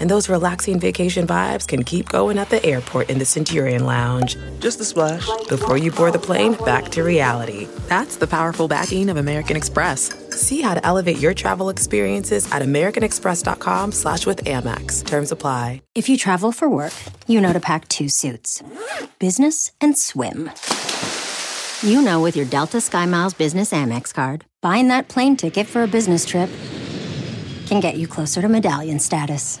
And those relaxing vacation vibes can keep going at the airport in the Centurion Lounge. Just a splash. Before you board the plane, back to reality. That's the powerful backing of American Express. See how to elevate your travel experiences at americanexpress.com slash with Amex. Terms apply. If you travel for work, you know to pack two suits. Business and swim. You know with your Delta SkyMiles Business Amex card, buying that plane ticket for a business trip can get you closer to medallion status.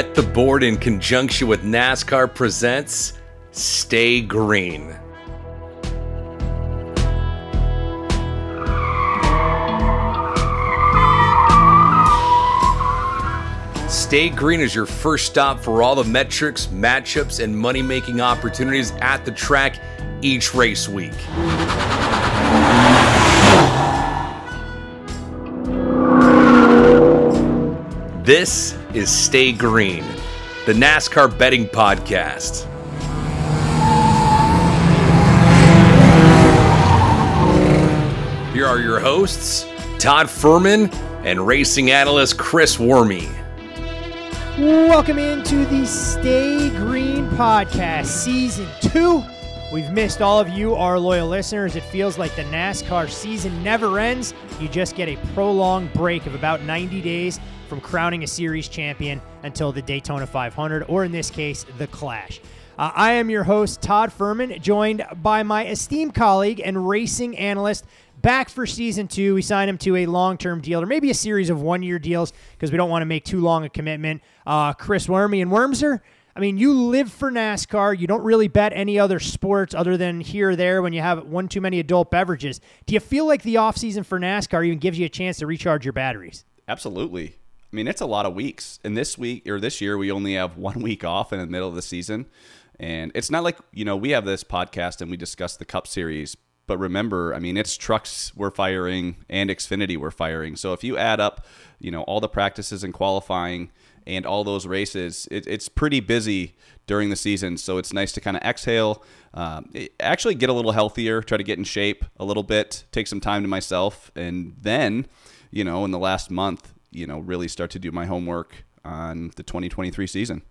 Bet the Board in conjunction with NASCAR presents Stay Green. Stay Green is your first stop for all the metrics, matchups, and money making opportunities at the track each race week. This is Stay Green, the NASCAR betting podcast. Here are your hosts, Todd Fuhrman and racing analyst Chris Werme. Welcome into the Stay Green podcast, season two. We've missed all of you, our loyal listeners. It feels like the NASCAR season never ends. You just get a prolonged break of about 90 days from crowning a series champion until the Daytona 500, or in this case, the Clash. Uh, I am your host, Todd Fuhrman, joined by my esteemed colleague and racing analyst, back for season two. We signed him to a long term deal or maybe a series of one year deals because we don't want to make too long a commitment. Uh, Chris Werme and Wormser. I mean, you live for NASCAR. You don't really bet any other sports other than here or there when you have one too many adult beverages. Do you feel like the offseason for NASCAR even gives you a chance to recharge your batteries? Absolutely. I mean, it's a lot of weeks. And this week or this year, we only have one week off in the middle of the season. And it's not like, you know, we have this podcast and we discuss the Cup Series. But remember, I mean, it's trucks we're firing and Xfinity we're firing. So if you add up, you know, all the practices and qualifying and all those races, it, it's pretty busy during the season. So it's nice to kind of exhale, um, actually get a little healthier, try to get in shape a little bit, take some time to myself. And then, you know, in the last month, you know, really start to do my homework on the 2023 season.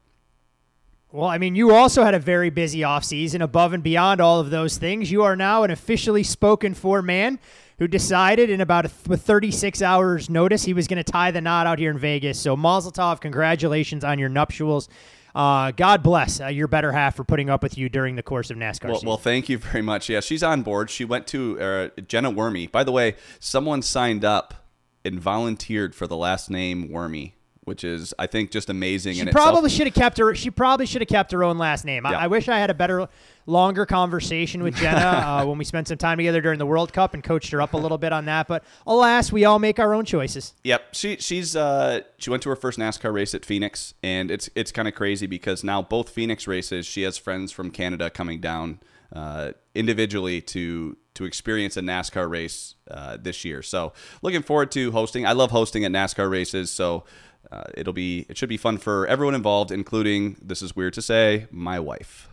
Well, I mean, you also had a very busy offseason above and beyond all of those things. You are now an officially spoken for man who decided in about a, with 36 hours notice he was going to tie the knot out here in Vegas. So, Mazel Tov, congratulations on your nuptials. Uh, God bless uh, your better half for putting up with you during the course of NASCAR. Well, well thank you very much. Yeah, she's on board. She went to uh, Jenna Werme. By the way, someone signed up and volunteered for the last name Werme which is I think just amazing. She probably should have kept her. She probably should have kept her own last name. Yeah. I, I, wish I had a better, longer conversation with Jenna uh, when we spent some time together during the World Cup and coached her up a little bit on that. But alas, we all make our own choices. Yep. She she's uh, she went to her first NASCAR race at Phoenix, and it's it's kind of crazy because now both Phoenix races she has friends from Canada coming down uh, individually to to experience a NASCAR race uh, this year. So looking forward to hosting. I love hosting at NASCAR races. So uh, it'll be it should be fun for everyone involved, including this is weird to say, my wife.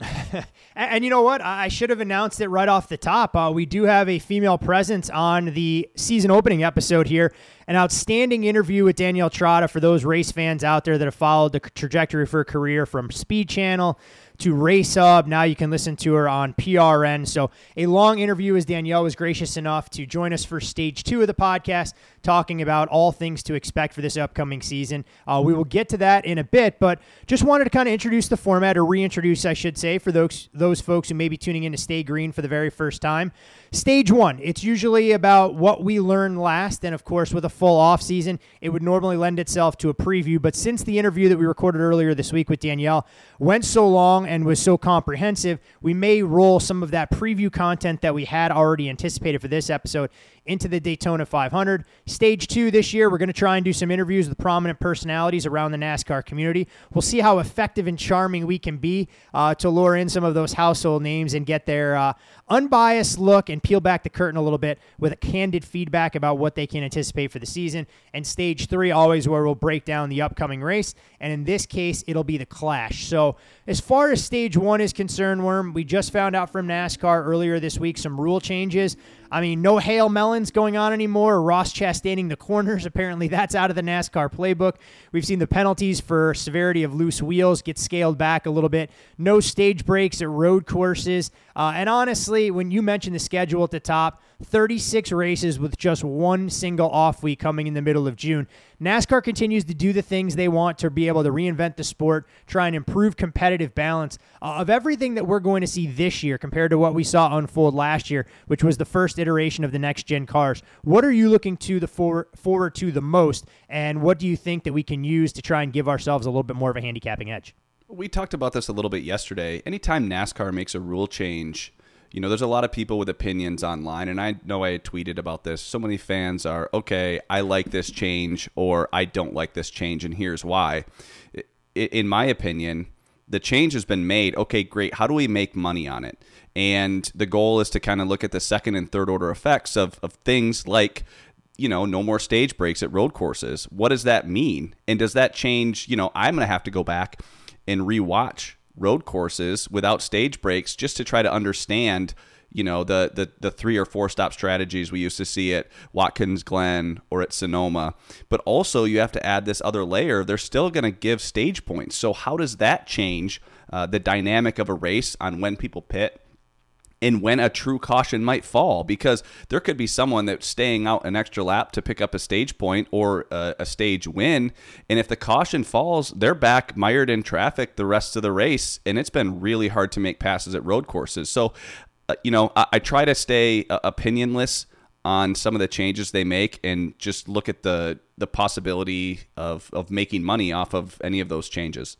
and, and, you know what? I should have announced it right off the top. Uh, we do have a female presence on the season opening episode here. An outstanding interview with Danielle Trotta for those race fans out there that have followed the trajectory of her career from Speed Channel to Race Hub. Now you can listen to her on PRN. So, a long interview as Danielle was gracious enough to join us for stage two of the podcast, talking about all things to expect for this upcoming season. Uh, we will get to that in a bit, but just wanted to kind of introduce the format or reintroduce, I should say, for those those folks who may be tuning in to Stay Green for the very first time. Stage one, it's usually about what we learned last, and of course, with a full off season, it would normally lend itself to a preview. But since the interview that we recorded earlier this week with Danielle went so long and was so comprehensive, we may roll some of that preview content that we had already anticipated for this episode into the Daytona 500. Stage two this year, we're going to try and do some interviews with prominent personalities around the NASCAR community. We'll see how effective and charming we can be uh, to lure in some of those household names and get their uh, unbiased look and peel back the curtain a little bit with a candid feedback about what they can anticipate for the season. And stage three, always where we'll break down the upcoming race. And in this case, it'll be the clash. So, as far as stage one is concerned, Worm, we just found out from NASCAR earlier this week some rule changes. I mean, no hail melons going on anymore. Ross Chastaning the corners. Apparently, that's out of the NASCAR playbook. We've seen the penalties for severity of loose wheels get scaled back a little bit. No stage breaks at road courses. Uh, and honestly, when you mentioned the schedule at the top, 36 races with just one single off week coming in the middle of June. NASCAR continues to do the things they want to be able to reinvent the sport, try and improve competitive balance uh, of everything that we're going to see this year compared to what we saw unfold last year, which was the first iteration of the next gen cars. What are you looking to the for, forward to the most, and what do you think that we can use to try and give ourselves a little bit more of a handicapping edge? We talked about this a little bit yesterday. Anytime NASCAR makes a rule change, you know, there's a lot of people with opinions online, and I know I tweeted about this. So many fans are, okay, I like this change, or I don't like this change, and here's why. In my opinion, the change has been made. Okay, great. How do we make money on it? And the goal is to kind of look at the second and third order effects of, of things like you know, no more stage breaks at road courses. What does that mean? And does that change? You know, I'm going to have to go back and rewatch road courses without stage breaks just to try to understand you know the, the the three or four stop strategies we used to see at Watkins Glen or at Sonoma. But also you have to add this other layer. They're still going to give stage points. So how does that change uh, the dynamic of a race on when people pit and when a true caution might fall because there could be someone that's staying out an extra lap to pick up a stage point or a, a, stage win and if the caution falls they're back mired in traffic the rest of the race and it's been really hard to make passes at road courses. So uh, you know I, I, try to stay uh, opinionless on some of the changes they make and just look at the the possibility of of making money off of any of those changes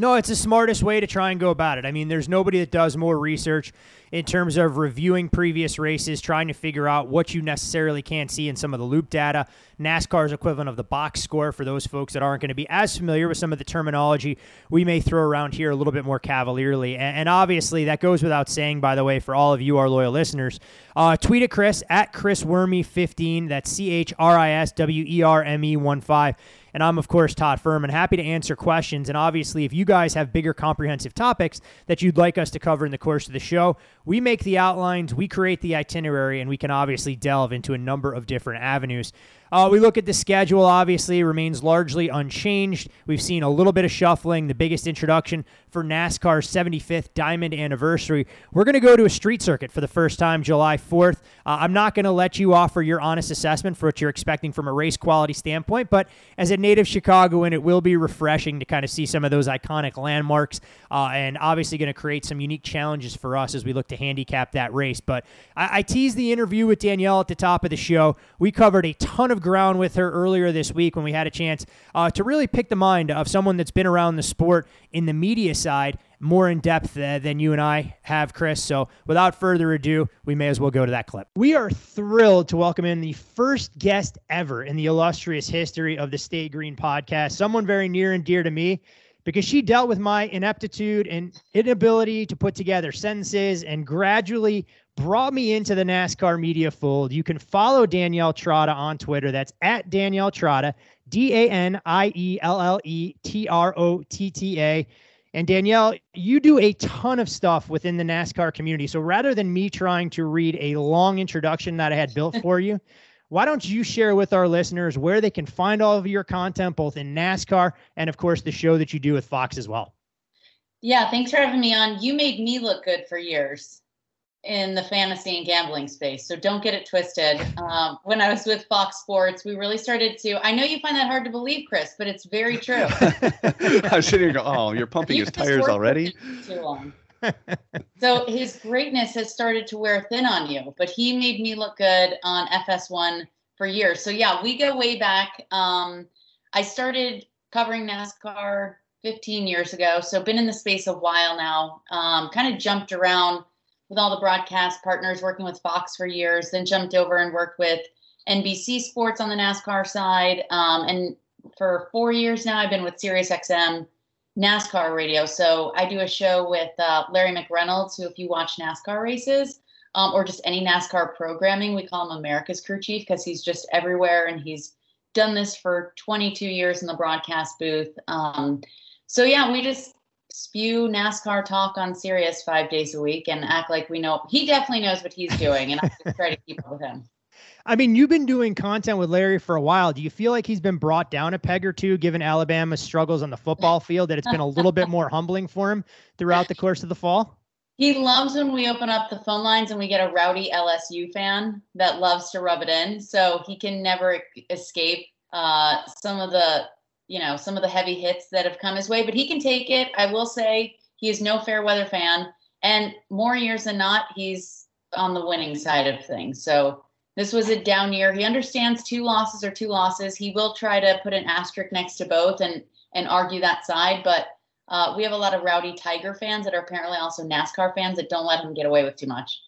no, it's the smartest way to try and go about it. I mean, there's nobody that does more research in terms of reviewing previous races, trying to figure out what you necessarily can't see in some of the loop data. NASCAR's equivalent of the box score for those folks that aren't going to be as familiar with some of the terminology we may throw around here a little bit more cavalierly. And, obviously, that goes without saying, by the way, for all of you, our loyal listeners. Uh, tweet at Chris at Chris Werme15. That's C H R I S W E R M E 1 5. And I'm, of course, Todd Fuhrman, happy to answer questions. And obviously, if you guys have bigger comprehensive topics that you'd like us to cover in the course of the show, we make the outlines, we create the itinerary, and we can obviously delve into a number of different avenues. Uh, we look at the schedule, obviously, remains largely unchanged. We've seen a little bit of shuffling. The biggest introduction for NASCAR's 75th Diamond Anniversary. We're going to go to a street circuit for the first time July 4th. Uh, I'm not going to let you offer your honest assessment for what you're expecting from a race quality standpoint, but as a native Chicagoan, it will be refreshing to kind of see some of those iconic landmarks uh, and obviously going to create some unique challenges for us as we look to handicap that race. But I, I teased the interview with Danielle at the top of the show. We covered a ton of ground with her earlier this week when we had a chance uh, to really pick the mind of someone that's been around the sport in the media side more in depth uh, than you and I have, Chris. So without further ado, we may as well go to that clip. We are thrilled to welcome in the first guest ever in the illustrious history of the Stay Green podcast, someone very near and dear to me because she dealt with my ineptitude and inability to put together sentences and gradually brought me into the NASCAR media fold. You can follow Danielle Trotta on Twitter. That's at Danielle Trotta, D A N I E L L E T R O T T A. And Danielle, you do a ton of stuff within the NASCAR community. So rather than me trying to read a long introduction that I had built for you, why don't you share with our listeners where they can find all of your content, both in NASCAR and, of course, the show that you do with Fox as well? Yeah, thanks for having me on. You made me look good for years in the fantasy and gambling space. So don't get it twisted. Um, when I was with Fox Sports, we really started to. I know you find that hard to believe, Chris, but it's very true. I'm sitting here going, oh, you're pumping You his tires already? Too long. so his greatness has started to wear thin on you, but he made me look good on FS1 for years. So yeah, we go way back. Um, I started covering NASCAR 15 years ago, so been in the space a while now. Um, kind of jumped around with all the broadcast partners, working with Fox for years, then jumped over and worked with NBC Sports on the NASCAR side. Um, and for four years now, I've been with SiriusXM NASCAR radio. So I do a show with uh, Larry McReynolds, who, if you watch NASCAR races um, or just any NASCAR programming, we call him America's crew chief because he's just everywhere and he's done this for 22 years in the broadcast booth. Um, so yeah, we just spew NASCAR talk on Sirius five days a week and act like we know. He definitely knows what he's doing, and I just try to keep up with him. I mean, you've been doing content with Larry for a while. Do you feel like he's been brought down a peg or two, given Alabama's struggles on the football field, that it's been a little bit more humbling for him throughout the course of the fall? He loves when we open up the phone lines and we get a rowdy LSU fan that loves to rub it in. So he can never escape uh, some of the, you know, some of the heavy hits that have come his way. But he can take it. I will say he is no fair weather fan, and more years than not, he's on the winning side of things. So this was a down year. He understands two losses are two losses. He will try to put an asterisk next to both and and argue that side, but uh, we have a lot of rowdy Tiger fans that are apparently also NASCAR fans that don't let him get away with too much.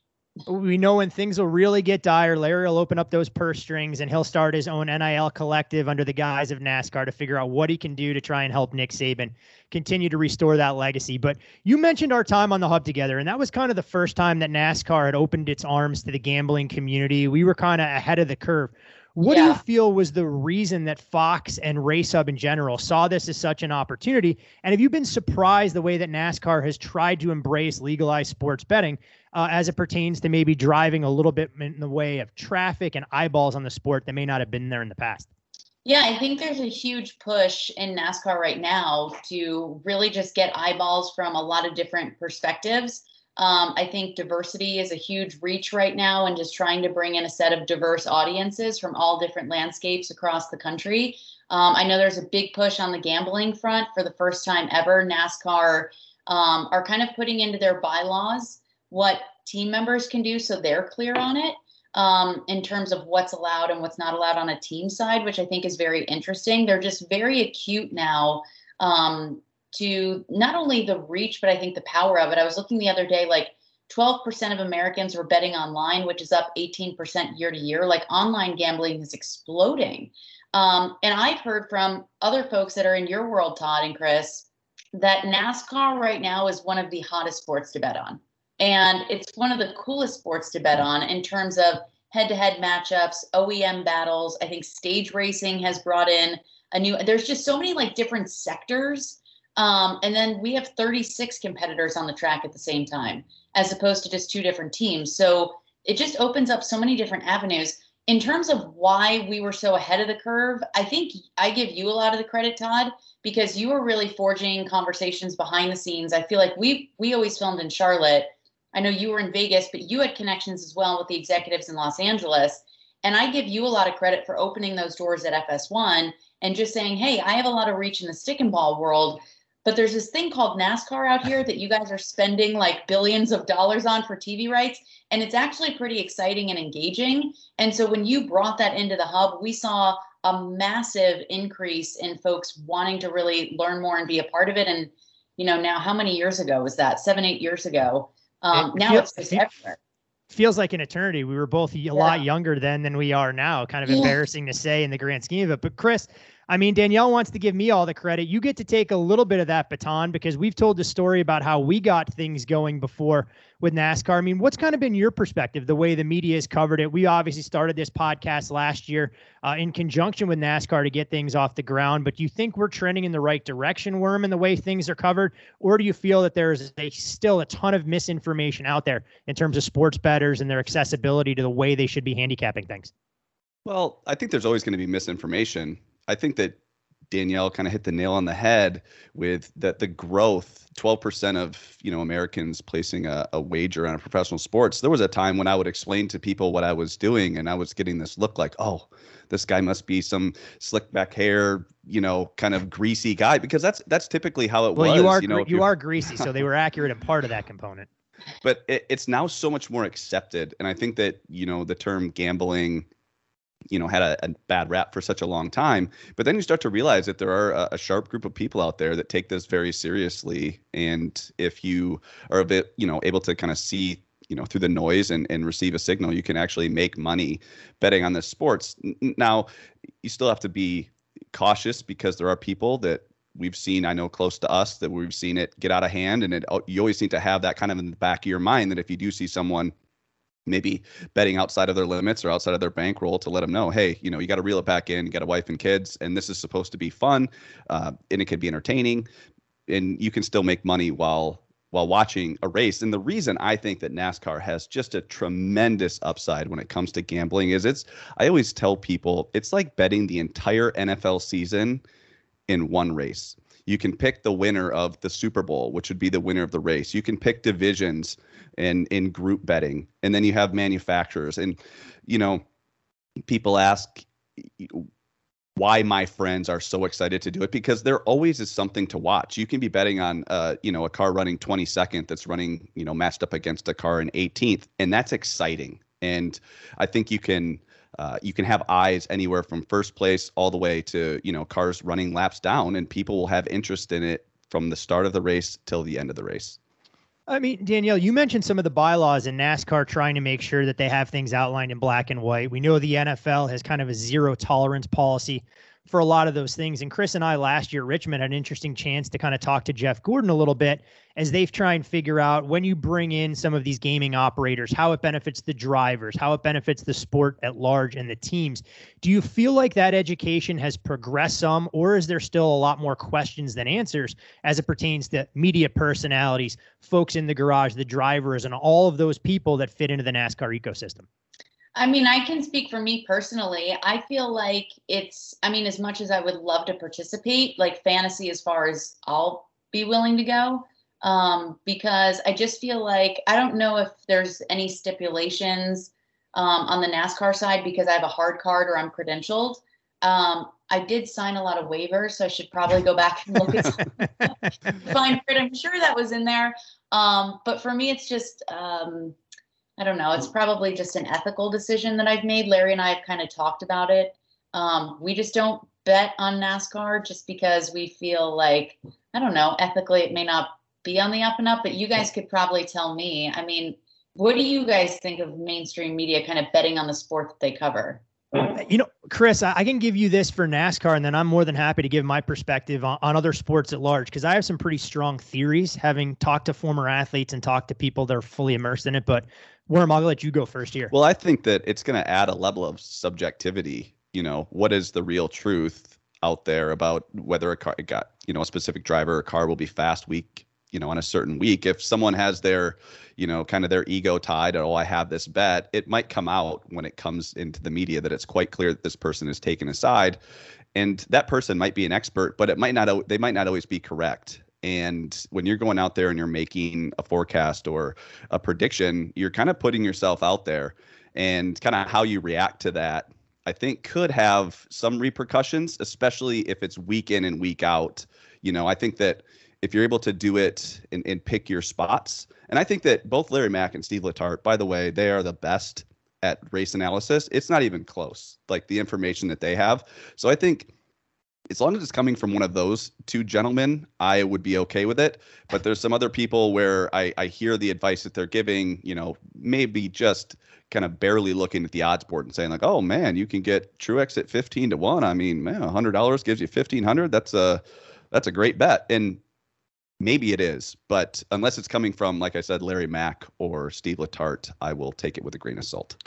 We know when things will really get dire, Larry will open up those purse strings and he'll start his own NIL collective under the guise of NASCAR to figure out what he can do to try and help Nick Saban continue to restore that legacy. But you mentioned our time on the hub together, and that was kind of the first time that NASCAR had opened its arms to the gambling community. We were kind of ahead of the curve. What do you feel was the reason that Fox and Race Hub in general saw this as such an opportunity? And have you been surprised the way that NASCAR has tried to embrace legalized sports betting uh, as it pertains to maybe driving a little bit in the way of traffic and eyeballs on the sport that may not have been there in the past? Yeah, I think there's a huge push in NASCAR right now to really just get eyeballs from a lot of different perspectives. Um, I think diversity is a huge reach right now, and just trying to bring in a set of diverse audiences from all different landscapes across the country. Um, I know there's a big push on the gambling front for the first time ever. NASCAR um, are kind of putting into their bylaws what team members can do so they're clear on it um, in terms of what's allowed and what's not allowed on a team side, which I think is very interesting. They're just very acute now um, to not only the reach, but I think the power of it. I was looking the other day, like 12% of Americans were betting online, which is up 18% year to year. Like online gambling is exploding. Um, and I've heard from other folks that are in your world, Todd and Chris, that NASCAR right now is one of the hottest sports to bet on. And it's one of the coolest sports to bet on in terms of head to head matchups, OEM battles. I think stage racing has brought in a new, there's just so many like different sectors. Um, and then we have 36 competitors on the track at the same time, as opposed to just two different teams. So it just opens up so many different avenues. In terms of why we were so ahead of the curve, I think I give you a lot of the credit, Todd, because you were really forging conversations behind the scenes. I feel like we we always filmed in Charlotte. I know you were in Vegas, but you had connections as well with the executives in Los Angeles. And I give you a lot of credit for opening those doors at FS1 and just saying, hey, I have a lot of reach in the stick and ball world, but there's this thing called NASCAR out here that you guys are spending like billions of dollars on for TV rights. And it's actually pretty exciting and engaging. And so when you brought that into the hub, we saw a massive increase in folks wanting to really learn more and be a part of it. And, you know, now how many years ago was that? Seven, eight years ago. Um, now feels- it's just everywhere. feels like an eternity. We were both a lot younger then than we are now. Kind of Yeah. embarrassing to say in the grand scheme of it. But Chris, I mean, Danielle wants to give me all the credit. You get to take a little bit of that baton because we've told the story about how we got things going before with NASCAR. I mean, what's kind of been your perspective, the way the media has covered it? We obviously started this podcast last year uh, in conjunction with NASCAR to get things off the ground. But do you think we're trending in the right direction, Worm, in the way things are covered? Or do you feel that there's a, still a ton of misinformation out there in terms of sports bettors and their accessibility to the way they should be handicapping things? Well, I think there's always going to be misinformation. I think that Danielle kind of hit the nail on the head with that the growth 12% of you know Americans placing a, a, wager on a professional sports. There was a time when I would explain to people what I was doing and I was getting this look like, oh, this guy must be some slick back hair, you know, kind of greasy guy because that's that's typically how it well, was. You are you, know, you are greasy, so they were accurate in part of that component. But it, it's now so much more accepted, and I think that you know the term gambling you know had a, a, bad rap for such a long time. But then you start to realize that there are a, a, sharp group of people out there that take this very seriously. And if you are a bit you know able to kind of see you know through the noise and, and receive a signal you can actually make money betting on the sports. Now you still have to be cautious because there are people that we've seen i know close to us that we've seen it get out of hand. And it oh, you always need to have that kind of in the back of your mind that if you do see someone maybe betting outside of their limits or outside of their bankroll to let them know, hey, you know, you got to reel it back in. You got a wife and kids, and this is supposed to be fun, uh, and it can be entertaining, and you can still make money while while watching a race. And the reason I think that NASCAR has just a tremendous upside when it comes to gambling is it's. I always tell people it's like betting the entire NFL season in one race. You can pick the winner of the Super Bowl, which would be the winner of the race. You can pick divisions and in group betting and then you have manufacturers and you know people ask why my friends are so excited to do it because there always is something to watch. You can be betting on uh, you know a car running 22nd that's running you know matched up against a car in 18th and that's exciting. And I think you can uh, you can have eyes anywhere from first place all the way to you know cars running laps down and people will have interest in it from the start of the race till the end of the race. I mean, Danielle, you mentioned some of the bylaws in NASCAR trying to make sure that they have things outlined in black and white. We know the NFL has kind of a zero tolerance policy for a lot of those things. And Chris and I last year, Richmond had an interesting chance to kind of talk to Jeff Gordon a little bit as they try and figure out when you bring in some of these gaming operators, how it benefits the drivers, how it benefits the sport at large and the teams. Do you feel like that education has progressed some, or is there still a lot more questions than answers as it pertains to media personalities, folks in the garage, the drivers, and all of those people that fit into the NASCAR ecosystem? I mean, I can speak for me personally. I feel like it's, I mean, as much as I would love to participate, like fantasy as far as I'll be willing to go, um, because I just feel like I don't know if there's any stipulations um, on the NASCAR side because I have a hard card or I'm credentialed. Um, I did sign a lot of waivers, so I should probably go back and look at fine print. I'm sure that was in there. Um, but for me, it's just, um, I don't know. It's probably just an ethical decision that I've made. Larry and I have kind of talked about it. Um, we just don't bet on NASCAR just because we feel like, I don't know, ethically it may not be on the up and up, but you guys could probably tell me. I mean, what do you guys think of mainstream media kind of betting on the sport that they cover? You know, Chris, I can give you this for NASCAR, and then I'm more than happy to give my perspective on, on other sports at large because I have some pretty strong theories, having talked to former athletes and talked to people that are fully immersed in it. But Worm, I'll let you go first here. Well, I think that it's going to add a level of subjectivity. You know, what is the real truth out there about whether a car got, you know, a specific driver or car will be fast week, you know, on a certain week. If someone has their, you know, kind of their ego tied, oh, I have this bet, it might come out when it comes into the media that it's quite clear that this person is taken aside. And that person might be an expert, but it might not, they might not always be correct. And when you're going out there and you're making a forecast or a prediction, you're kind of putting yourself out there and kind of how you react to that. I think could have some repercussions, especially if it's week in and week out. You know, I think that if you're able to do it and, and pick your spots, and I think that both Larry Mack and Steve Letarte, by the way, they are the best at race analysis. It's not even close, like the information that they have. So I think as long as it's coming from one of those two gentlemen, I would be okay with it. But there's some other people where I, I hear the advice that they're giving, you know, maybe just kind of barely looking at the odds board and saying like, oh man, you can get Truex at 15 to one. I mean, man, hundred dollars gives you 1500. That's a, that's a great bet. And maybe it is, but unless it's coming from, like I said, Larry Mack or Steve Letarte, I will take it with a grain of salt.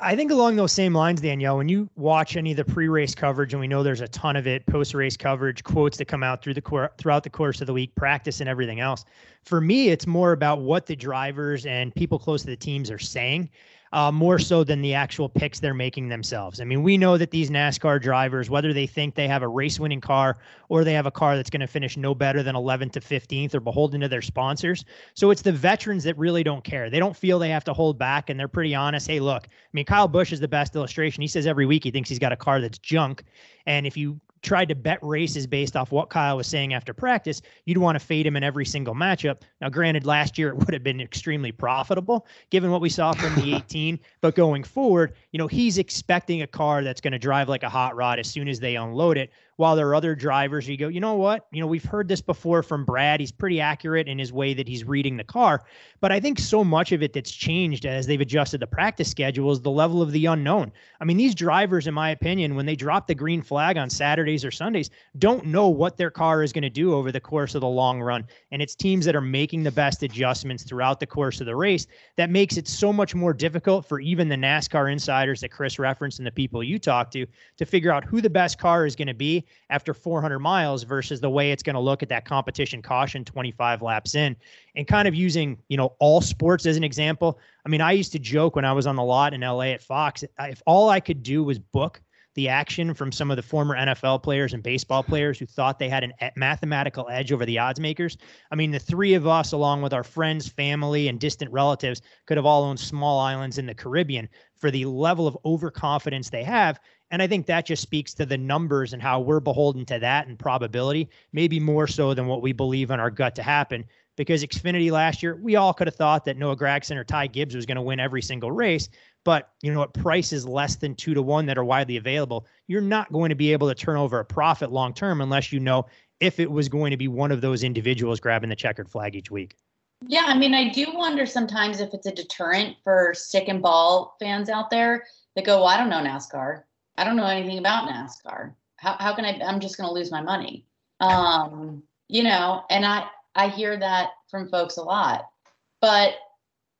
I think along those same lines, Danielle, when you watch any of the pre-race coverage, and we know there's a ton of it, post-race coverage, quotes that come out through the cor- throughout the course of the week, practice and everything else. For me, it's more about what the drivers and people close to the teams are saying. Uh, more so than the actual picks they're making themselves. I mean, we know that these NASCAR drivers, whether they think they have a race winning car or they have a car that's going to finish no better than 11th to 15th, or beholden to their sponsors. So it's the veterans that really don't care. They don't feel they have to hold back, and they're pretty honest. Hey, look, I mean, Kyle Busch is the best illustration. He says every week he thinks he's got a car that's junk. And if you tried to bet races based off what Kyle was saying after practice, you'd want to fade him in every single matchup. Now, granted, last year it would have been extremely profitable given what we saw from the 18, but going forward, you know, he's expecting a car that's going to drive like a hot rod as soon as they unload it, while there are other drivers you go, you know what? You know, we've heard this before from Brad. He's pretty accurate in his way that he's reading the car. But I think so much of it that's changed as they've adjusted the practice schedule is the level of the unknown. I mean, these drivers, in my opinion, when they drop the green flag on Saturdays or Sundays, don't know what their car is going to do over the course of the long run. And it's teams that are making the best adjustments throughout the course of the race that makes it so much more difficult for even the NASCAR insiders that Chris referenced and the people you talk to to figure out who the best car is going to be after 400 miles versus the way it's going to look at that competition caution 25 laps in and kind of using you know all sports as an example i mean i used to joke when i was on the lot in la at fox if all i could do was book the action from some of the former NFL players and baseball players who thought they had a mathematical edge over the odds makers. I mean, the three of us, along with our friends, family, and distant relatives, could have all owned small islands in the Caribbean for the level of overconfidence they have. And I think that just speaks to the numbers and how we're beholden to that and probability, maybe more so than what we believe in our gut to happen. Because Xfinity last year, we all could have thought that Noah Gragson or Ty Gibbs was going to win every single race. But you know, at prices less than two to one that are widely available, you're not going to be able to turn over a profit long term unless you know if it was going to be one of those individuals grabbing the checkered flag each week. Yeah, I mean, I do wonder sometimes if it's a deterrent for stick and ball fans out there that go, well, I don't know NASCAR. I don't know anything about NASCAR. How, how can I, I'm just going to lose my money. Um, you know, and I, I hear that from folks a lot, but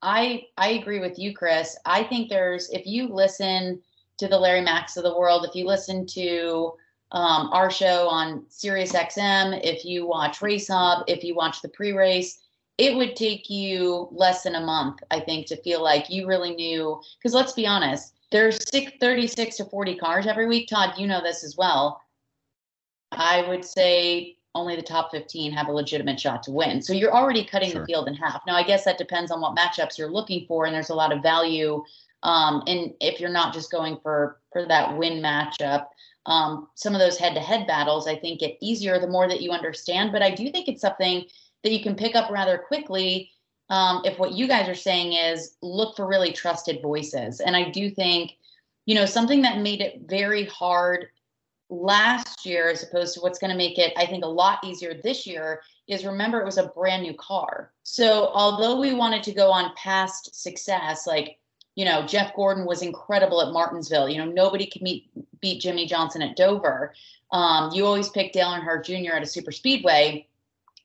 I, I agree with you, Chris. I think there's, if you listen to the Larry Macks of the world, if you listen to um, our show on Sirius XM, if you watch Race Hub, if you watch the pre-race, it would take you less than a month, I think, to feel like you really knew. Because let's be honest, there's six, 36 to 40 cars every week. Todd, you know this as well. I would say only the top 15 have a legitimate shot to win. So you're already cutting sure. the field in half. Now, I guess that depends on what matchups you're looking for, and there's a lot of value. Um, and if you're not just going for for that win matchup, um, some of those head-to-head battles, I think, get easier the more that you understand. But I do think it's something that you can pick up rather quickly um, if what you guys are saying is look for really trusted voices. And I do think, you know, something that made it very hard last year as opposed to what's going to make it, I think, a lot easier this year is remember it was a brand new car. So although we wanted to go on past success, like, you know, Jeff Gordon was incredible at Martinsville. You know, nobody could meet, beat Jimmie Johnson at Dover. Um, you always pick Dale Earnhardt Jr. at a super speedway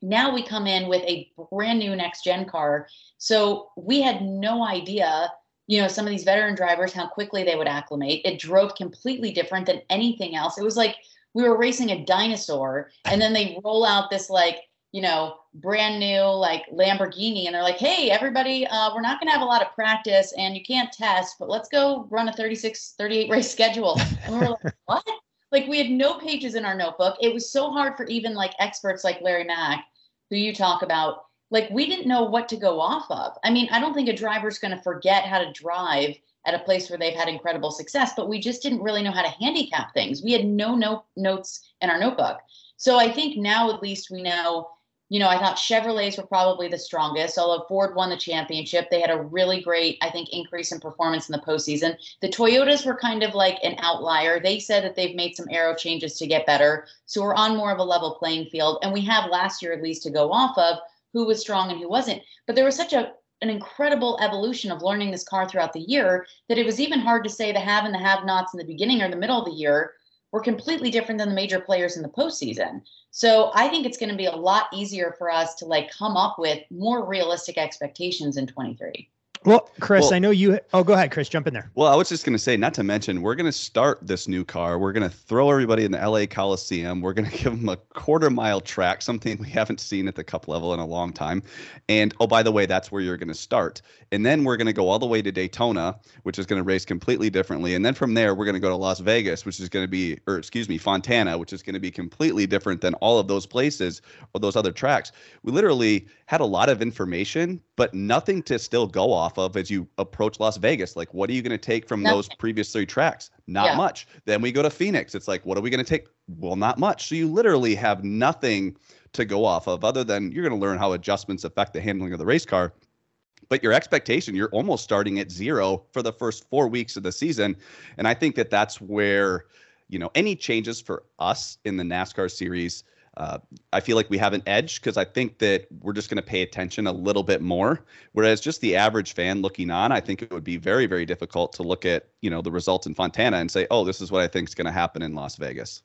now we come in with a brand new next gen car. So we had no idea, you know, some of these veteran drivers, how quickly they would acclimate. It drove completely different than anything else. It was like we were racing a dinosaur and then they roll out this like, you know, brand new like Lamborghini and they're like, hey, everybody, uh, we're not going to have a lot of practice and you can't test, but let's go run a 36, 38 race schedule. And we were like, what? Like we had no pages in our notebook. It was so hard for even like experts like Larry Mack, who you talk about. Like we didn't know what to go off of. I mean, I don't think a driver's going to forget how to drive at a place where they've had incredible success, but we just didn't really know how to handicap things. We had no note notes in our notebook. So I think now at least we know you know, I thought Chevrolets were probably the strongest. Although Ford won the championship, they had a really great, I think, increase in performance in the postseason. The Toyotas were kind of like an outlier. They said that they've made some aero changes to get better. So we're on more of a level playing field. And we have last year at least to go off of who was strong and who wasn't. But there was such a an incredible evolution of learning this car throughout the year that it was even hard to say the have and the have nots in the beginning or the middle of the year were completely different than the major players in the postseason. So I think it's going to be a lot easier for us to like come up with more realistic expectations in 23. Well, Chris, Well- I know you. Oh, go ahead, Chris. Jump in there. Well, I was just going to say, not to mention, we're going to start this new car. We're going to throw everybody in the LA Coliseum. We're going to give them a quarter mile track, something we haven't seen at the cup level in a long time. And oh, by the way, that's where you're going to start. And then we're going to go all the way to Daytona, which is going to race completely differently. And then from there, we're going to go to Las Vegas, which is going to be, or excuse me, Fontana, which is going to be completely different than all of those places or those other tracks. We literally had a lot of information, but nothing to still go off of as you approach Las Vegas. Like, what are you going to take from those previous three tracks? Not Yeah. much. Then we go to Phoenix. It's like, what are we going to take? Well, not much. So you literally have nothing to go off of other than you're going to learn how adjustments affect the handling of the race car. But your expectation, you're almost starting at zero for the first four weeks of the season. And I think that that's where, you know, any changes for us in the NASCAR series, uh, I feel like we have an edge because I think that we're just going to pay attention a little bit more. Whereas just the average fan looking on, I think it would be very, very difficult to look at, you know, the results in Fontana and say, oh, this is what I think is going to happen in Las Vegas.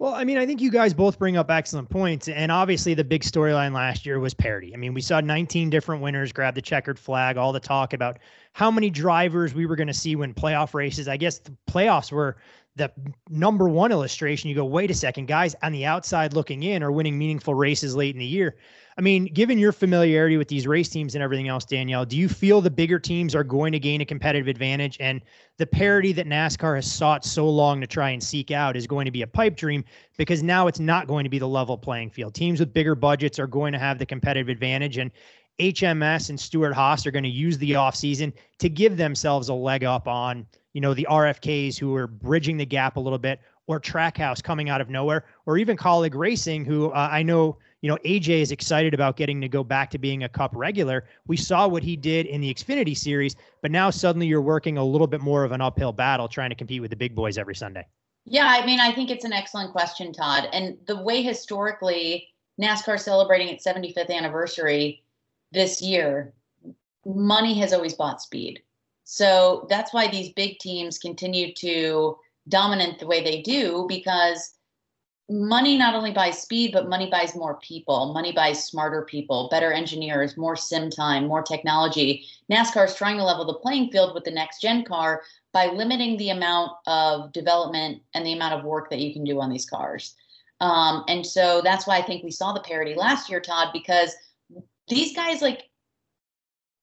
Well, I mean, I think you guys both bring up excellent points. And obviously, the big storyline last year was parity. I mean, we saw 19 different winners grab the checkered flag, all the talk about how many drivers we were going to see win playoff races. I guess the playoffs were the number one illustration. You go, wait a second, guys on the outside looking in are winning meaningful races late in the year. I mean, given your familiarity with these race teams and everything else, Danielle, do you feel the bigger teams are going to gain a competitive advantage and the parity that NASCAR has sought so long to try and seek out is going to be a pipe dream because now it's not going to be the level playing field. Teams with bigger budgets are going to have the competitive advantage and HMS and Stewart-Haas are going to use the offseason to give themselves a leg up on, you know, the RFKs who are bridging the gap a little bit or Trackhouse coming out of nowhere or even Kaulig Racing who uh, I know you know, AJ is excited about getting to go back to being a cup regular. We saw what he did in the Xfinity series, but now suddenly you're working a little bit more of an uphill battle trying to compete with the big boys every Sunday. Yeah, I mean, I think it's an excellent question, Todd. And the way historically NASCAR celebrating its 75th anniversary this year, money has always bought speed. So that's why these big teams continue to dominate the way they do because money not only buys speed, but money buys more people. Money buys smarter people, better engineers, more sim time, more technology. NASCAR is trying to level the playing field with the next gen car by limiting the amount of development and the amount of work that you can do on these cars. Um, and so that's why I think we saw the parity last year, Todd, because these guys, like,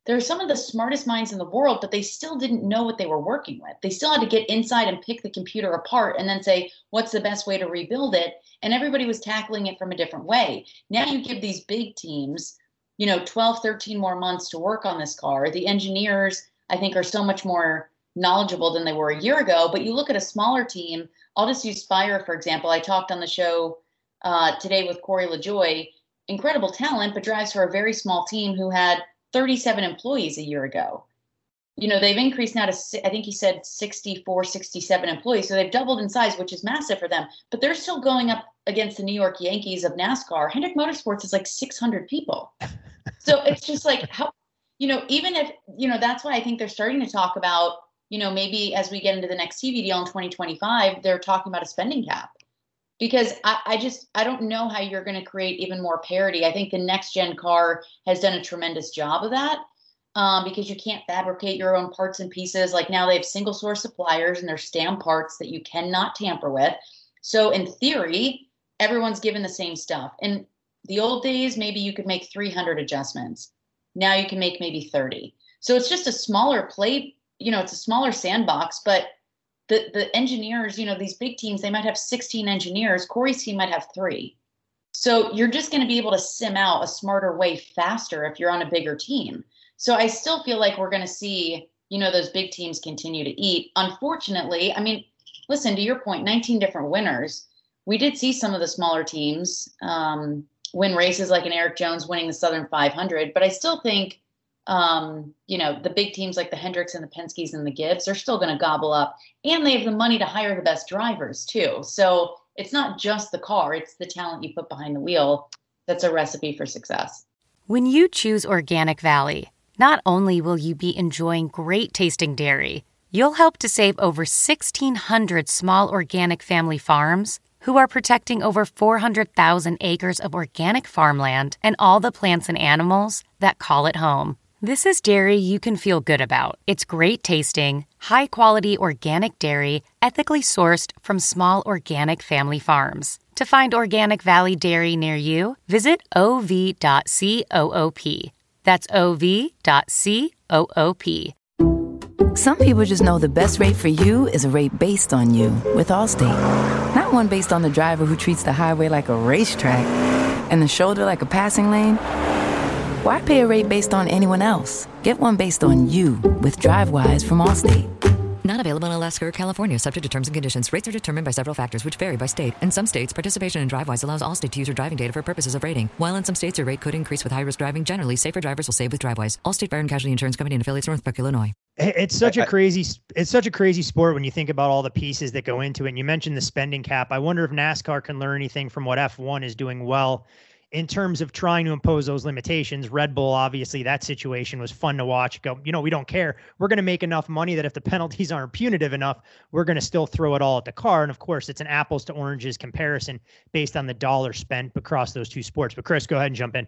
they're some of the smartest minds in the world, but they still didn't know what they were working with. They still had to get inside and pick the computer apart and then say, what's the best way to rebuild it? And everybody was tackling it from a different way. Now you give these big teams, you know, 12, 13 more months to work on this car. The engineers, I think, are so much more knowledgeable than they were a year ago. But you look at a smaller team, I'll just use Spire, for example. I talked on the show uh, today with Corey LaJoie, incredible talent, but drives for a very small team who had 37 employees a year ago. You know, they've increased now to, I think he said 64, 67 employees. So they've doubled in size, which is massive for them. But they're still going up against the New York Yankees of NASCAR. Hendrick Motorsports is like 600 people. So it's just like, how, you know, even if, you know, that's why I think they're starting to talk about, you know, maybe as we get into the next TV deal in 2025, they're talking about a spending cap because I, I just I don't know how you're going to create even more parity. I think the next gen car has done a tremendous job of that um, because you can't fabricate your own parts and pieces. Like now they have single source suppliers and they're stamp parts that you cannot tamper with. So in theory, everyone's given the same stuff. In the old days, maybe you could make 300 adjustments. Now you can make maybe 30. So it's just a smaller plate. You know, it's a smaller sandbox, but the the engineers, you know, these big teams, they might have 16 engineers. Corey's team might have three. So you're just going to be able to sim out a smarter way faster if you're on a bigger team. So I still feel like we're going to see, you know, those big teams continue to eat. Unfortunately, I mean, listen to your point, 19 different winners. We did see some of the smaller teams um, win races, like an Eric Jones winning the Southern 500, but I still think um, you know, the big teams like the Hendricks and the Penske's and the Gibbs are still going to gobble up, and they have the money to hire the best drivers too. So it's not just the car; it's the talent you put behind the wheel that's a recipe for success. When you choose Organic Valley, not only will you be enjoying great tasting dairy, you'll help to save over 1,600 small organic family farms who are protecting over 400,000 acres of organic farmland and all the plants and animals that call it home. This is dairy you can feel good about. It's great tasting, high quality organic dairy, ethically sourced from small organic family farms. To find Organic Valley Dairy near you, visit ov.coop. That's ov.coop. Some people just know the best rate for you is a rate based on you with Allstate. Not one based on the driver who treats the highway like a racetrack and the shoulder like a passing lane. Why pay a rate based on anyone else? Get one based on you with DriveWise from Allstate. Not available in Alaska or California, subject to terms and conditions. Rates are determined by several factors, which vary by state. In some states, participation in DriveWise allows Allstate to use your driving data for purposes of rating. While in some states, your rate could increase with high risk driving. Generally, safer drivers will save with DriveWise. Allstate Fire and Casualty Insurance Company and affiliates, Northbrook, Illinois. It's such a crazy, it's such a crazy sport when you think about all the pieces that go into it. And you mentioned the spending cap. I wonder if NASCAR can learn anything from what F1 is doing well in terms of trying to impose those limitations. Red Bull, obviously, that situation was fun to watch. Go, you know, we don't care. We're going to make enough money that if the penalties aren't punitive enough, we're going to still throw it all at the car. And of course, it's an apples to oranges comparison based on the dollar spent across those two sports. But Chris, go ahead and jump in.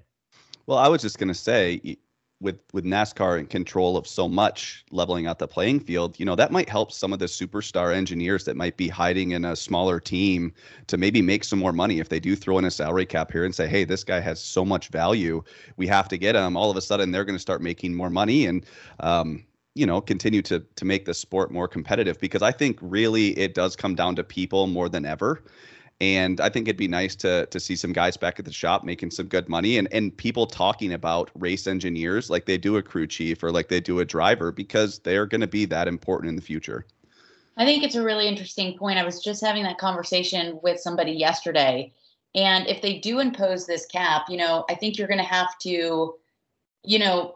Well, I was just going to say, with with NASCAR in control of so much, leveling out the playing field, you know, that might help some of the superstar engineers that might be hiding in a smaller team to maybe make some more money if they do throw in a salary cap here and say, "Hey, this guy has so much value, we have to get him." All of a sudden, they're going to start making more money and um, you know continue to to make the sport more competitive because I think really it does come down to people more than ever and I think it'd be nice to to see some guys back at the shop making some good money and and people talking about race engineers like they do a crew chief or like they do a driver because they're going to be that important in the future. I think it's a really interesting point. I was just having that conversation with somebody yesterday. And if they do impose this cap, you know, I think you're going to have to, you know,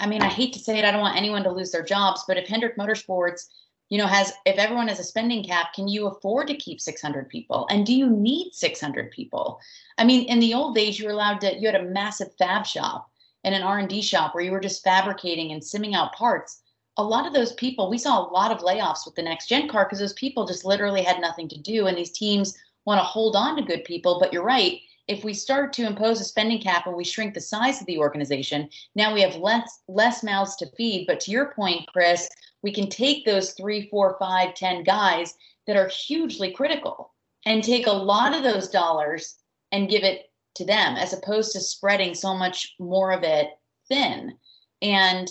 I mean, I hate to say it, I don't want anyone to lose their jobs, but if Hendrick Motorsports you know has if everyone has a spending cap can you afford to keep 600 people? And do you need 600 people? I mean in the old days you were allowed to you had a massive fab shop and an r&d shop where you were just fabricating and simming out parts. A lot of those people we saw a lot of layoffs with the next gen car because those people just literally had nothing to do. And these teams want to hold on to good people. But you're right if we start to impose a spending cap and we shrink the size of the organization now we have less less mouths to feed but to your point chris we can take those three, four, five, ten guys that are hugely critical and take a lot of those dollars and give it to them as opposed to spreading so much more of it thin. And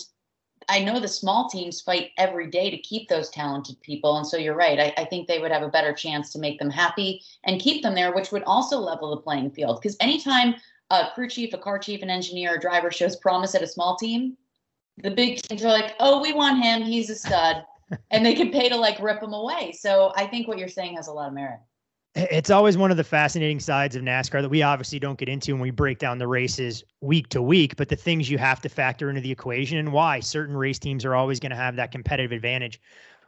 I know the small teams fight every day to keep those talented people. And so you're right. I, I, think they would have a better chance to make them happy and keep them there, which would also level the playing field. Because anytime a crew chief, a car chief, an engineer, a driver shows promise at a small team, the big teams are like, oh, we want him. He's a stud. and they can pay to like rip him away. So I think what you're saying has a lot of merit. It's always one of the fascinating sides of NASCAR that we obviously don't get into when we break down the races week to week, but the things you have to factor into the equation and why certain race teams are always going to have that competitive advantage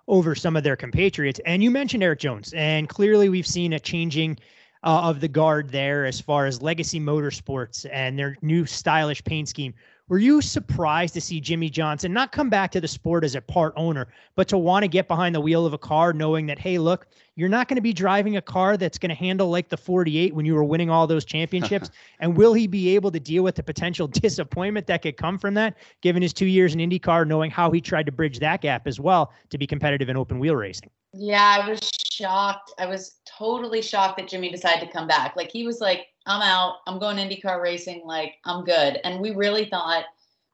over some of their compatriots. And you mentioned Erik Jones, and clearly we've seen a changing uh, of the guard there as far as Legacy Motorsports and their new stylish paint scheme were you surprised to see Jimmie Johnson not come back to the sport as a part owner, but to want to get behind the wheel of a car, knowing that, hey, look, you're not going to be driving a car that's going to handle like the 48 when you were winning all those championships? and will he be able to deal with the potential disappointment that could come from that, given his two years in IndyCar, knowing how he tried to bridge that gap as well to be competitive in open wheel racing? Yeah, I was shocked. I was totally shocked that Jimmie decided to come back. Like he was like, I'm out. I'm going IndyCar racing. Like I'm good. And we really thought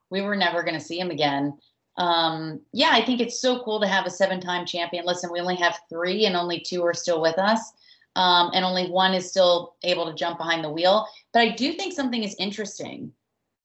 we were never going to see him again. Um, yeah, I think it's so cool to have a seven-time champion. Listen, we only have three, and only two are still with us, um, and only one is still able to jump behind the wheel. But I do think something is interesting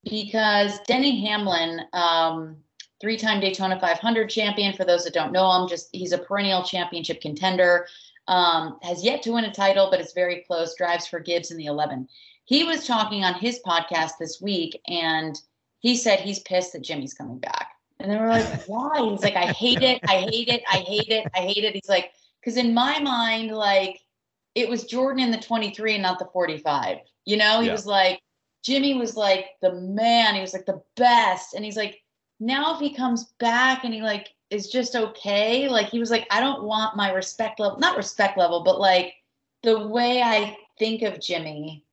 because Denny Hamlin, um, three-time Daytona 500 champion. For those that don't know him, just he's a perennial championship contender. Um, has yet to win a title, but it's very close. Drives for Gibbs in the 11. He was talking on his podcast this week, and he said he's pissed that Jimmie's coming back. And they were like, why? He's like, I hate it. I hate it. I hate it. I hate it. He's like, because in my mind, like it was Jordan in the 23 and not the 45. You know, he yeah. was like, Jimmie was like the man. He was like the best. And he's like, now if he comes back and he like is just okay, like he was like, I don't want my respect level, not respect level, but like the way I think of Jimmie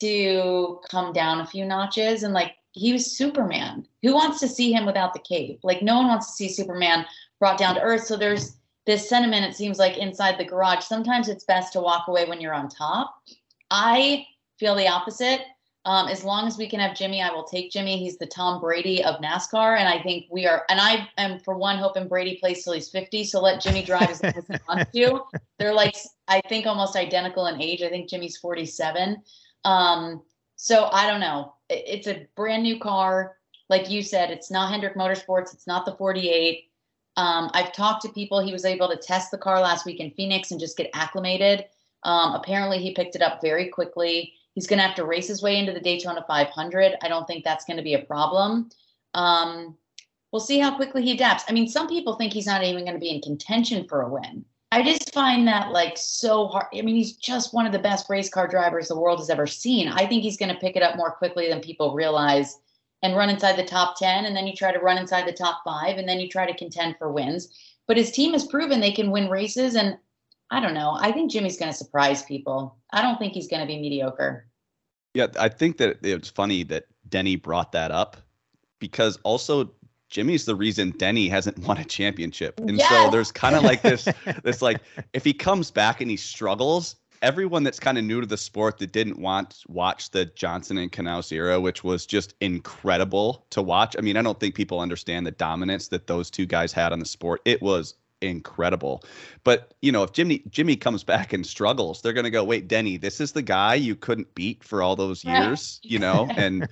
to come down a few notches. And like he was Superman. Who wants to see him without the cape? Like no one wants to see Superman brought down to earth. So there's this sentiment, it seems like inside the garage. Sometimes it's best to walk away when you're on top. I feel the opposite. Um, as long as we can have Jimmie, I will take Jimmie. He's the Tom Brady of NASCAR, and I think we are. And I am for one hoping Brady plays till he's 50. So let Jimmie drive as long as he wants to. They're like I think almost identical in age. I think Jimmie's 47. Um, so I don't know. It's a brand new car, like you said. It's not Hendrick Motorsports. It's not the 48. Um, I've talked to people. He was able to test the car last week in Phoenix and just get acclimated. Um, apparently, he picked it up very quickly. He's going to have to race his way into the Daytona 500. I don't think that's going to be a problem. Um, we'll see how quickly he adapts. I mean, some people think he's not even going to be in contention for a win. I just find that like so hard. I mean, he's just one of the best race car drivers the world has ever seen. I think he's going to pick it up more quickly than people realize and run inside the top 10. And then you try to run inside the top five and then you try to contend for wins. But his team has proven they can win races. And I don't know. I think Jimmie's going to surprise people. I don't think he's going to be mediocre. Yeah, I think that it's funny that Denny brought that up because also Jimmie's the reason Denny hasn't won a championship. And yes! so there's kind of like this this like if he comes back and he struggles, everyone that's kind of new to the sport that didn't want watch the Johnson and Knaus era, which was just incredible to watch. I mean, I don't think people understand the dominance that those two guys had on the sport. It was incredible. But you know, if Jimmie Jimmie comes back and struggles, they're gonna go, wait, Denny, this is the guy you couldn't beat for all those years, you know. And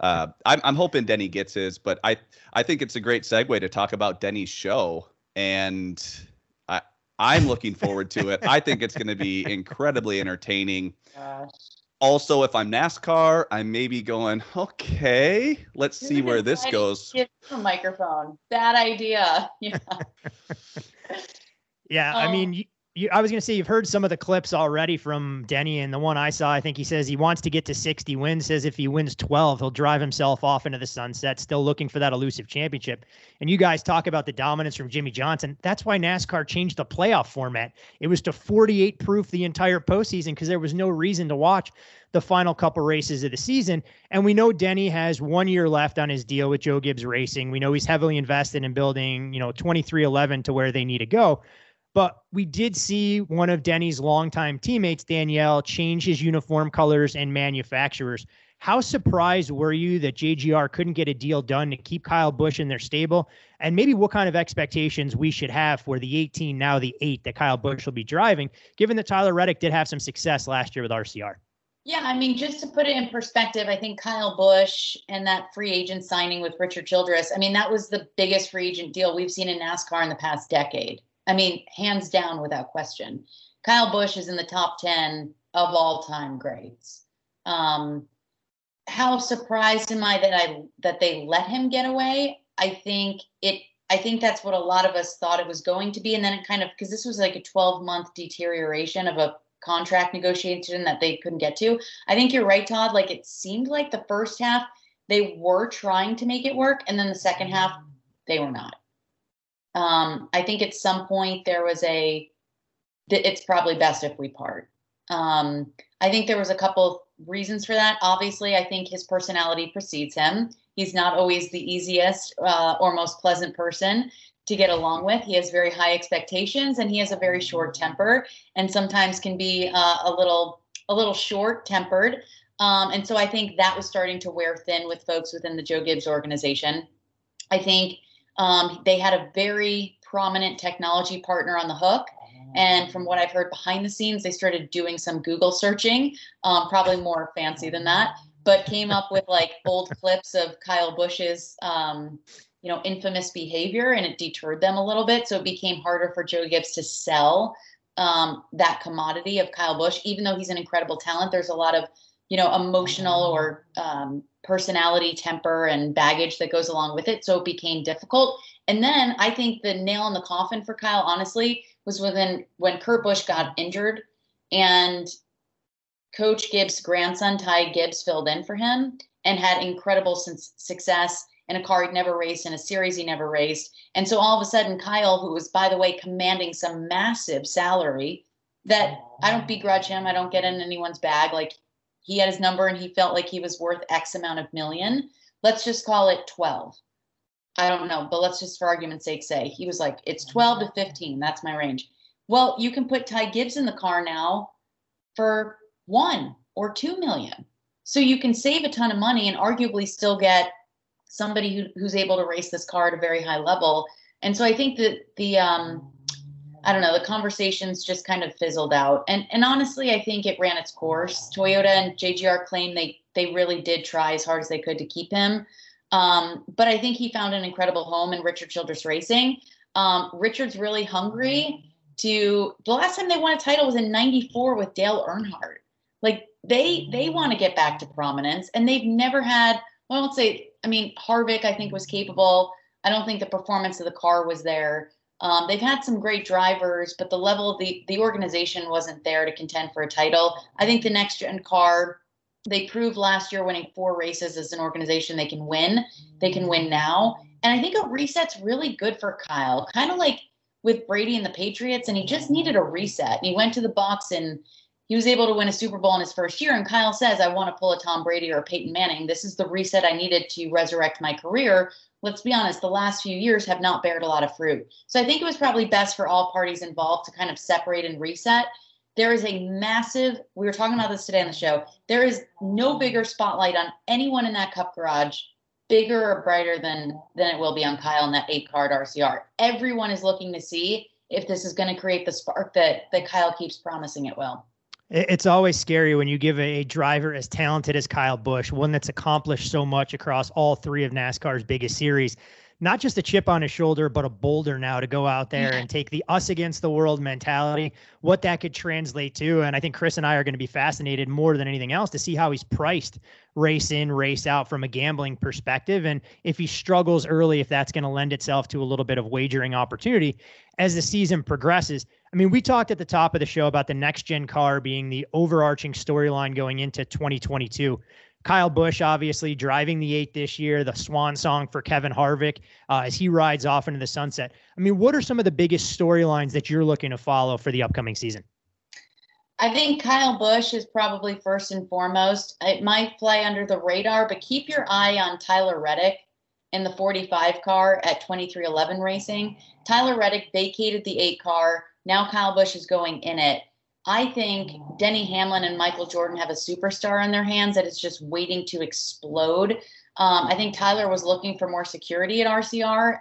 uh, I'm I'm hoping Denny gets his, but I I think it's a great segue to talk about Denny's show, and I I'm looking forward to it. I think it's gonna be incredibly entertaining. Gosh also, if I'm NASCAR, I may be going, okay, let's see where this goes. Give a microphone. Bad idea. Yeah. yeah. Um, I mean, you, I was going to say you've heard some of the clips already from Denny, and the one I saw, I think he says he wants to get to 60 wins. Says if he wins 12, he'll drive himself off into the sunset, still looking for that elusive championship. And you guys talk about the dominance from Jimmie Johnson. That's why NASCAR changed the playoff format. It was to 48 proof the entire postseason because there was no reason to watch the final couple races of the season. And we know Denny has one year left on his deal with Joe Gibbs Racing. We know he's heavily invested in building, you know, 23XI to where they need to go. But we did see one of Denny's longtime teammates, Danielle, change his uniform colors and manufacturers. How surprised were you that JGR couldn't get a deal done to keep Kyle Busch in their stable? And maybe what kind of expectations we should have for the 18, now the 8 that Kyle Busch will be driving, given that Tyler Reddick did have some success last year with RCR? Yeah, I mean, just to put it in perspective, I think Kyle Busch and that free agent signing with Richard Childress, I mean, that was the biggest free agent deal we've seen in NASCAR in the past decade. I mean, hands down without question. Kyle Busch is in the top 10 of all time greats. Um, how surprised am I that I that they let him get away? I think it I think that's what a lot of us thought it was going to be. And then it kind of because this was like a 12 month deterioration of a contract negotiation that they couldn't get to. I think you're right, Todd. Like it seemed like the first half they were trying to make it work, and then the second half they were not. Um, I think at some point there was a, it's probably best if we part. Um, I think there was a couple of reasons for that. Obviously, I think his personality precedes him. He's not always the easiest uh, or most pleasant person to get along with. He has very high expectations and he has a very short temper and sometimes can be uh, a little a little short tempered. Um, and so I think that was starting to wear thin with folks within the Joe Gibbs organization. I think um, they had a very prominent technology partner on the hook. And from what I've heard behind the scenes, they started doing some Google searching, um, probably more fancy than that, but came up with like old clips of Kyle Busch's, um, you know, infamous behavior, and it deterred them a little bit. So it became harder for Joe Gibbs to sell um, that commodity of Kyle Busch, even though he's an incredible talent. There's a lot of, you know, emotional or um, personality, temper, and baggage that goes along with it. So it became difficult. And then I think the nail in the coffin for Kyle, honestly, was within when Kurt Busch got injured and Coach Gibbs' grandson, Ty Gibbs, filled in for him and had incredible success in a car he'd never raced, in a series he never raced. And so all of a sudden, Kyle, who was, by the way, commanding some massive salary that I don't begrudge him, I don't get in anyone's bag. Like he had his number and he felt like he was worth X amount of million. let's just call it 12. I don't know, but let's just for argument's sake say he was like, it's 12 to 15. That's my range. Well, you can put Ty Gibbs in the car now for one or two million. So you can save a ton of money and arguably still get somebody who, who's able to race this car at a very high level. And so I think that the um, I don't know, the conversations just kind of fizzled out. And and honestly, I think it ran its course. Toyota and JGR claim they they really did try as hard as they could to keep him. Um, but I think he found an incredible home in Richard Childress Racing. Um, Richard's really hungry to the last time they won a title was in 94 with Dale Earnhardt. Like they they want to get back to prominence and they've never had well, I won't say I mean Harvick I think was capable. I don't think the performance of the car was there. Um, they've had some great drivers, but the level of the the organization wasn't there to contend for a title. I think the next gen car, they proved last year winning four races as an organization they can win. They can win now, and I think a reset's really good for Kyle. Kind of like with Brady and the Patriots, and he just needed a reset. And he went to the Bucs and he was able to win a Super Bowl in his first year. And Kyle says, I want to pull a Tom Brady or a Peyton Manning. This is the reset I needed to resurrect my career let's be honest, the last few years have not bared a lot of fruit. So I think it was probably best for all parties involved to kind of separate and reset. There is a massive, we were talking about this today on the show. There is no bigger spotlight on anyone in that cup garage, bigger or brighter than than it will be on Kyle in that eight card RCR. Everyone is looking to see if this is going to create the spark that that Kyle keeps promising it will. It's always scary when you give a driver as talented as Kyle Busch, one that's accomplished so much across all three of NASCAR's biggest series, not just a chip on his shoulder, but a boulder now to go out there and take the us against the world mentality, what that could translate to. And I think Chris and I are going to be fascinated more than anything else to see how he's priced race in, race out from a gambling perspective. And if he struggles early, if that's going to lend itself to a little bit of wagering opportunity as the season progresses. I mean, we talked at the top of the show about the next gen car being the overarching storyline going into 2022. Kyle Busch, obviously driving the eight this year, the swan song for Kevin Harvick uh, as he rides off into the sunset. I mean, what are some of the biggest storylines that you're looking to follow for the upcoming season? I think Kyle Busch is probably first and foremost. It might fly under the radar, but keep your eye on Tyler Reddick in the 45 car at 23XI Racing. Tyler Reddick vacated the eight car. Now Kyle Busch is going in it. I think Denny Hamlin and Michael Jordan have a superstar in their hands that is just waiting to explode. Um, I think Tyler was looking for more security at RCR.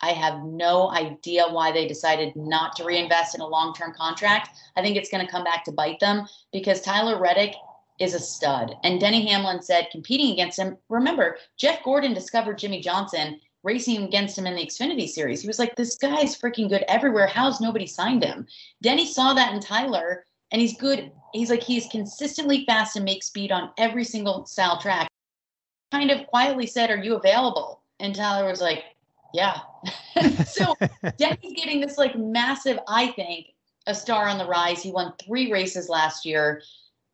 I have no idea why they decided not to reinvest in a long term contract. I think it's going to come back to bite them because Tyler Reddick is a stud. And Denny Hamlin said competing against him, remember, Jeff Gordon discovered Jimmie Johnson racing against him in the Xfinity series. He was like, this guy's freaking good everywhere. How's nobody signed him? Denny saw that in Tyler and he's good. He's like, he's consistently fast and makes speed on every single style track. Kind of quietly said, Are you available? And Tyler was like, yeah. so Denny's getting this like massive, I think, a star on the rise. He won three races last year.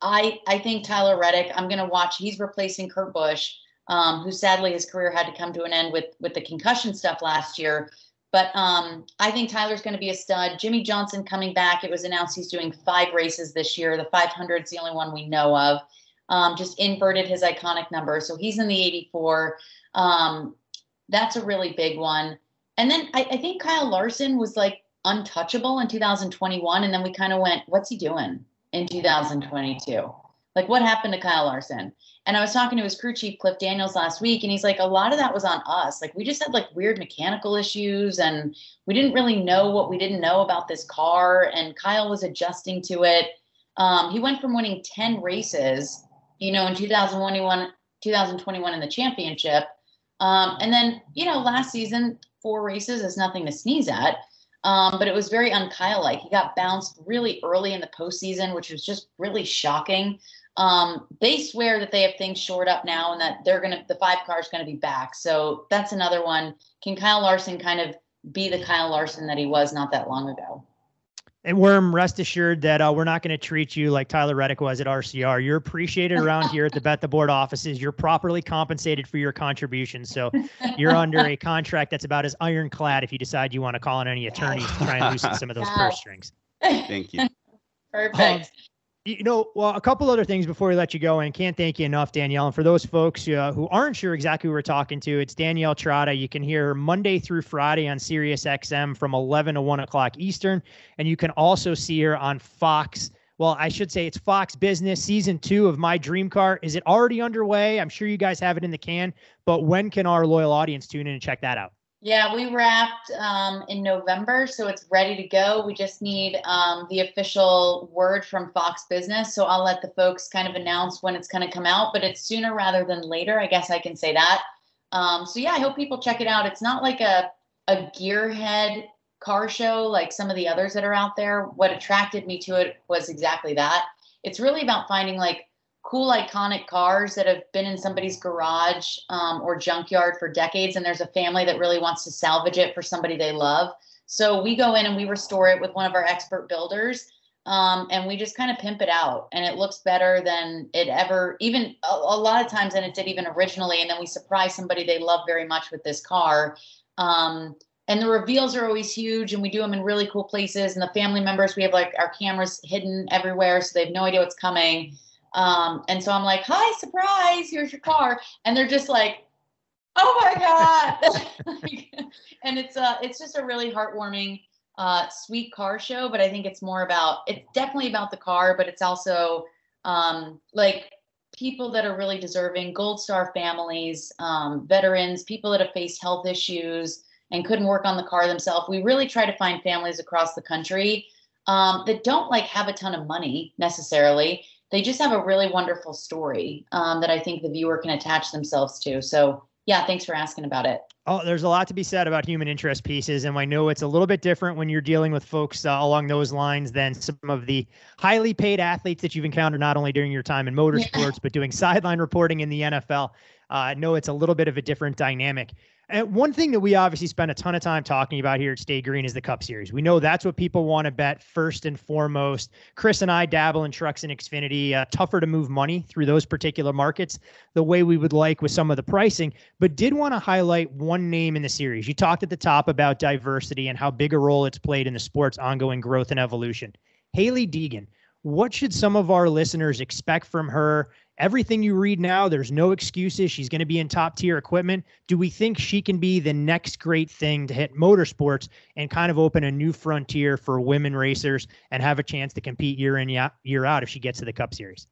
I I think Tyler Reddick, I'm gonna watch. He's replacing Kurt Busch, um, who sadly his career had to come to an end with with the concussion stuff last year. But um, I think Tyler's going to be a stud. Jimmie Johnson coming back. It was announced he's doing five races this year. The 500 is the only one we know of. Um, just inverted his iconic number, so he's in the 84. Um, that's a really big one. And then I, I think Kyle Larson was like untouchable in 2021. And then we kind of went, what's he doing in 2022? Like, what happened to Kyle Larson? And I was talking to his crew chief, Cliff Daniels, last week, and he's like, a lot of that was on us. Like, we just had like weird mechanical issues, and we didn't really know what we didn't know about this car. And Kyle was adjusting to it. Um, he went from winning 10 races, you know, in 2021, 2021 in the championship um, and then, you know, last season, four races is nothing to sneeze at. Um, but it was very un-Kyle like. He got bounced really early in the postseason, which was just really shocking. Um, they swear that they have things shored up now and that they're gonna the five car is gonna be back. So that's another one. Can Kyle Larson kind of be the Kyle Larson that he was not that long ago? And Werme, rest assured that uh, we're not going to treat you like Tyler Reddick was at RCR. You're appreciated around here at the Bet the Board offices. You're properly compensated for your contributions. So you're under a contract that's about as ironclad if you decide you want to call on any attorneys to try and loosen some of those purse strings. Thank you. Perfect. Um, You know, well, a couple other things before we let you go, and can't thank you enough, Danielle. And for those folks uh, who aren't sure exactly who we're talking to, it's Danielle Trotta. You can hear her Monday through Friday on Sirius XM from 11 to 1 o'clock Eastern. And you can also see her on Fox. Well, I should say it's Fox Business season two of My Dream Car. Is it already underway? I'm sure you guys have it in the can, but when can our loyal audience tune in and check that out? Yeah, we wrapped um, in November, so it's ready to go. We just need um, the official word from Fox Business. So I'll let the folks kind of announce when it's going to come out, but it's sooner rather than later. I guess I can say that. Um, so yeah, I hope people check it out. It's not like a a gearhead car show like some of the others that are out there. What attracted me to it was exactly that. It's really about finding like cool iconic cars that have been in somebody's garage um, or junkyard for decades and there's a family that really wants to salvage it for somebody they love. So we go in and we restore it with one of our expert builders um, and we just kind of pimp it out and it looks better than it ever even a, a, lot of times than it did even originally and then we surprise somebody they love very much with this car. Um, and the reveals are always huge and we do them in really cool places and the family members we have like our cameras hidden everywhere so they have no idea what's coming um, and so I'm like, hi, surprise, here's your car. And they're just like, oh my God. and it's uh it's just a really heartwarming, uh, sweet car show. But I think it's more about it's definitely about the car, but it's also um like people that are really deserving, gold star families, um, veterans, people that have faced health issues and couldn't work on the car themselves. We really try to find families across the country um, that don't like have a ton of money necessarily they just have a really wonderful story um, that I think the viewer can attach themselves to. So, yeah, thanks for asking about it. Oh, there's a lot to be said about human interest pieces, and I know it's a little bit different when you're dealing with folks uh, along those lines than some of the highly paid athletes that you've encountered not only during your time in motorsports yeah. but doing sideline reporting in the NFL. Uh, I know it's a little bit of a different dynamic. And one thing that we obviously spend a ton of time talking about here at Stay Green is the Cup Series. We know that's what people want to bet first and foremost. Chris and I dabble in trucks and Xfinity. Uh, tougher to move money through those particular markets the way we would like with some of the pricing, but did want to highlight one name in the series. You talked at the top about diversity and how big a role it's played in the sport's ongoing growth and evolution. Hailie Deegan, what should some of our listeners expect from her everything you read now, there's no excuses. She's going to be in top tier equipment. Do we think she can be the next great thing to hit motorsports and kind of open a new frontier for women racers and have a chance to compete year in, year out if she gets to the Cup Series?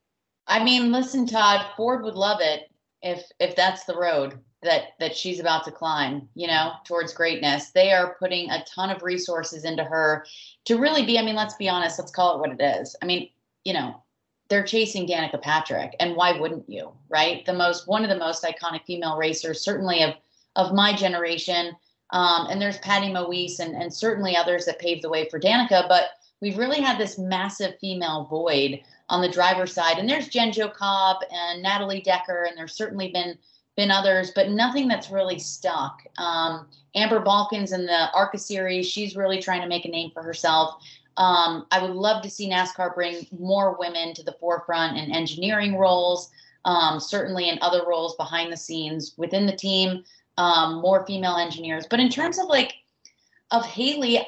I mean, listen, Todd, Ford would love it if if that's the road that that she's about to climb, you know, towards greatness. They are putting a ton of resources into her to really be, I mean, let's be honest, let's call it what it is. I mean, you know, they're chasing Danica Patrick, and why wouldn't you? Right, the most one of the most iconic female racers, certainly of of my generation. Um, and there's Patty Moise and and certainly others that paved the way for Danica, but we've really had this massive female void on the driver's side. And there's Jen Jo Cobb and Natalie Decker, and there's certainly been been others, but nothing that's really stuck. Um, Amber Balcaen in the ARCA series, she's really trying to make a name for herself. Um, I would love to see NASCAR bring more women to the forefront in engineering roles, um, certainly in other roles behind the scenes within the team, um, more female engineers. But in terms of like, of Hailie,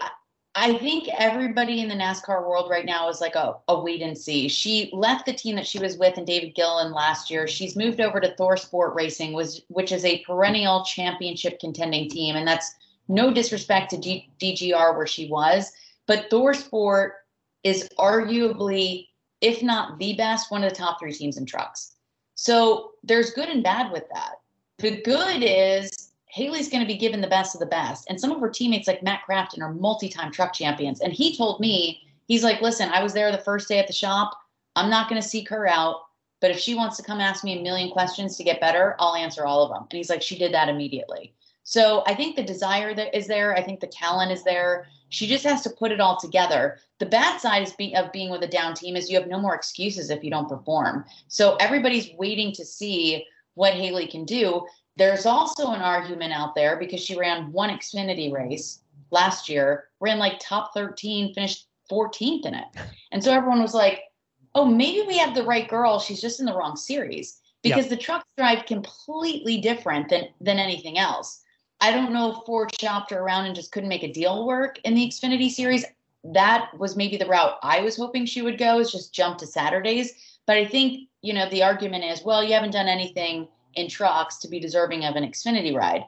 I think everybody in the NASCAR world right now is like a, a wait and see. She left the team that she was with in David Gilliland last year. She's moved over to ThorSport Racing, was, which is a perennial championship contending team. And that's no disrespect to DGR where she was but ThorSport is arguably, if not the best, one of the top three teams in trucks. So there's good and bad with that. The good is Hailie's going to be given the best of the best. And some of her teammates, like Matt Crafton, are multi time truck champions. And he told me, he's like, listen, I was there the first day at the shop. I'm not going to seek her out. But if she wants to come ask me a million questions to get better, I'll answer all of them. And he's like, she did that immediately. So I think the desire that is there. I think the talent is there. She just has to put it all together. The bad side is of being with a down team is you have no more excuses if you don't perform. So everybody's waiting to see what Hailie can do. There's also an argument out there because she ran one Xfinity race last year, ran like top 13, finished 14th in it. And so everyone was like, oh, maybe we have the right girl. She's just in the wrong series because yep. the trucks drive completely different than than anything else. I don't know if Ford shopped her around and just couldn't make a deal work in the Xfinity series. that was maybe the route I was hoping she would go is just jump to Saturdays. But I think, you know, the argument is, well, you haven't done anything in trucks to be deserving of an Xfinity ride.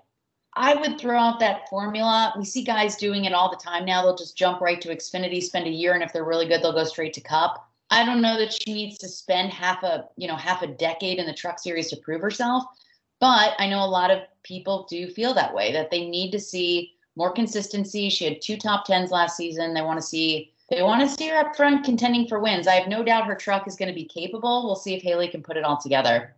I would throw out that formula. We see guys doing it all the time now. They'll just jump right to Xfinity, spend a year, and if they're really good, they'll go straight to Cup. I don't know that she needs to spend half a, you know, half a decade in the truck series to prove herself. But I know a lot of people do feel that way, that they need to see more consistency. She had two top tens last season. They want to see they want to see her up front contending for wins. I have no doubt her truck is going to be capable. We'll see if Hailie can put it all together.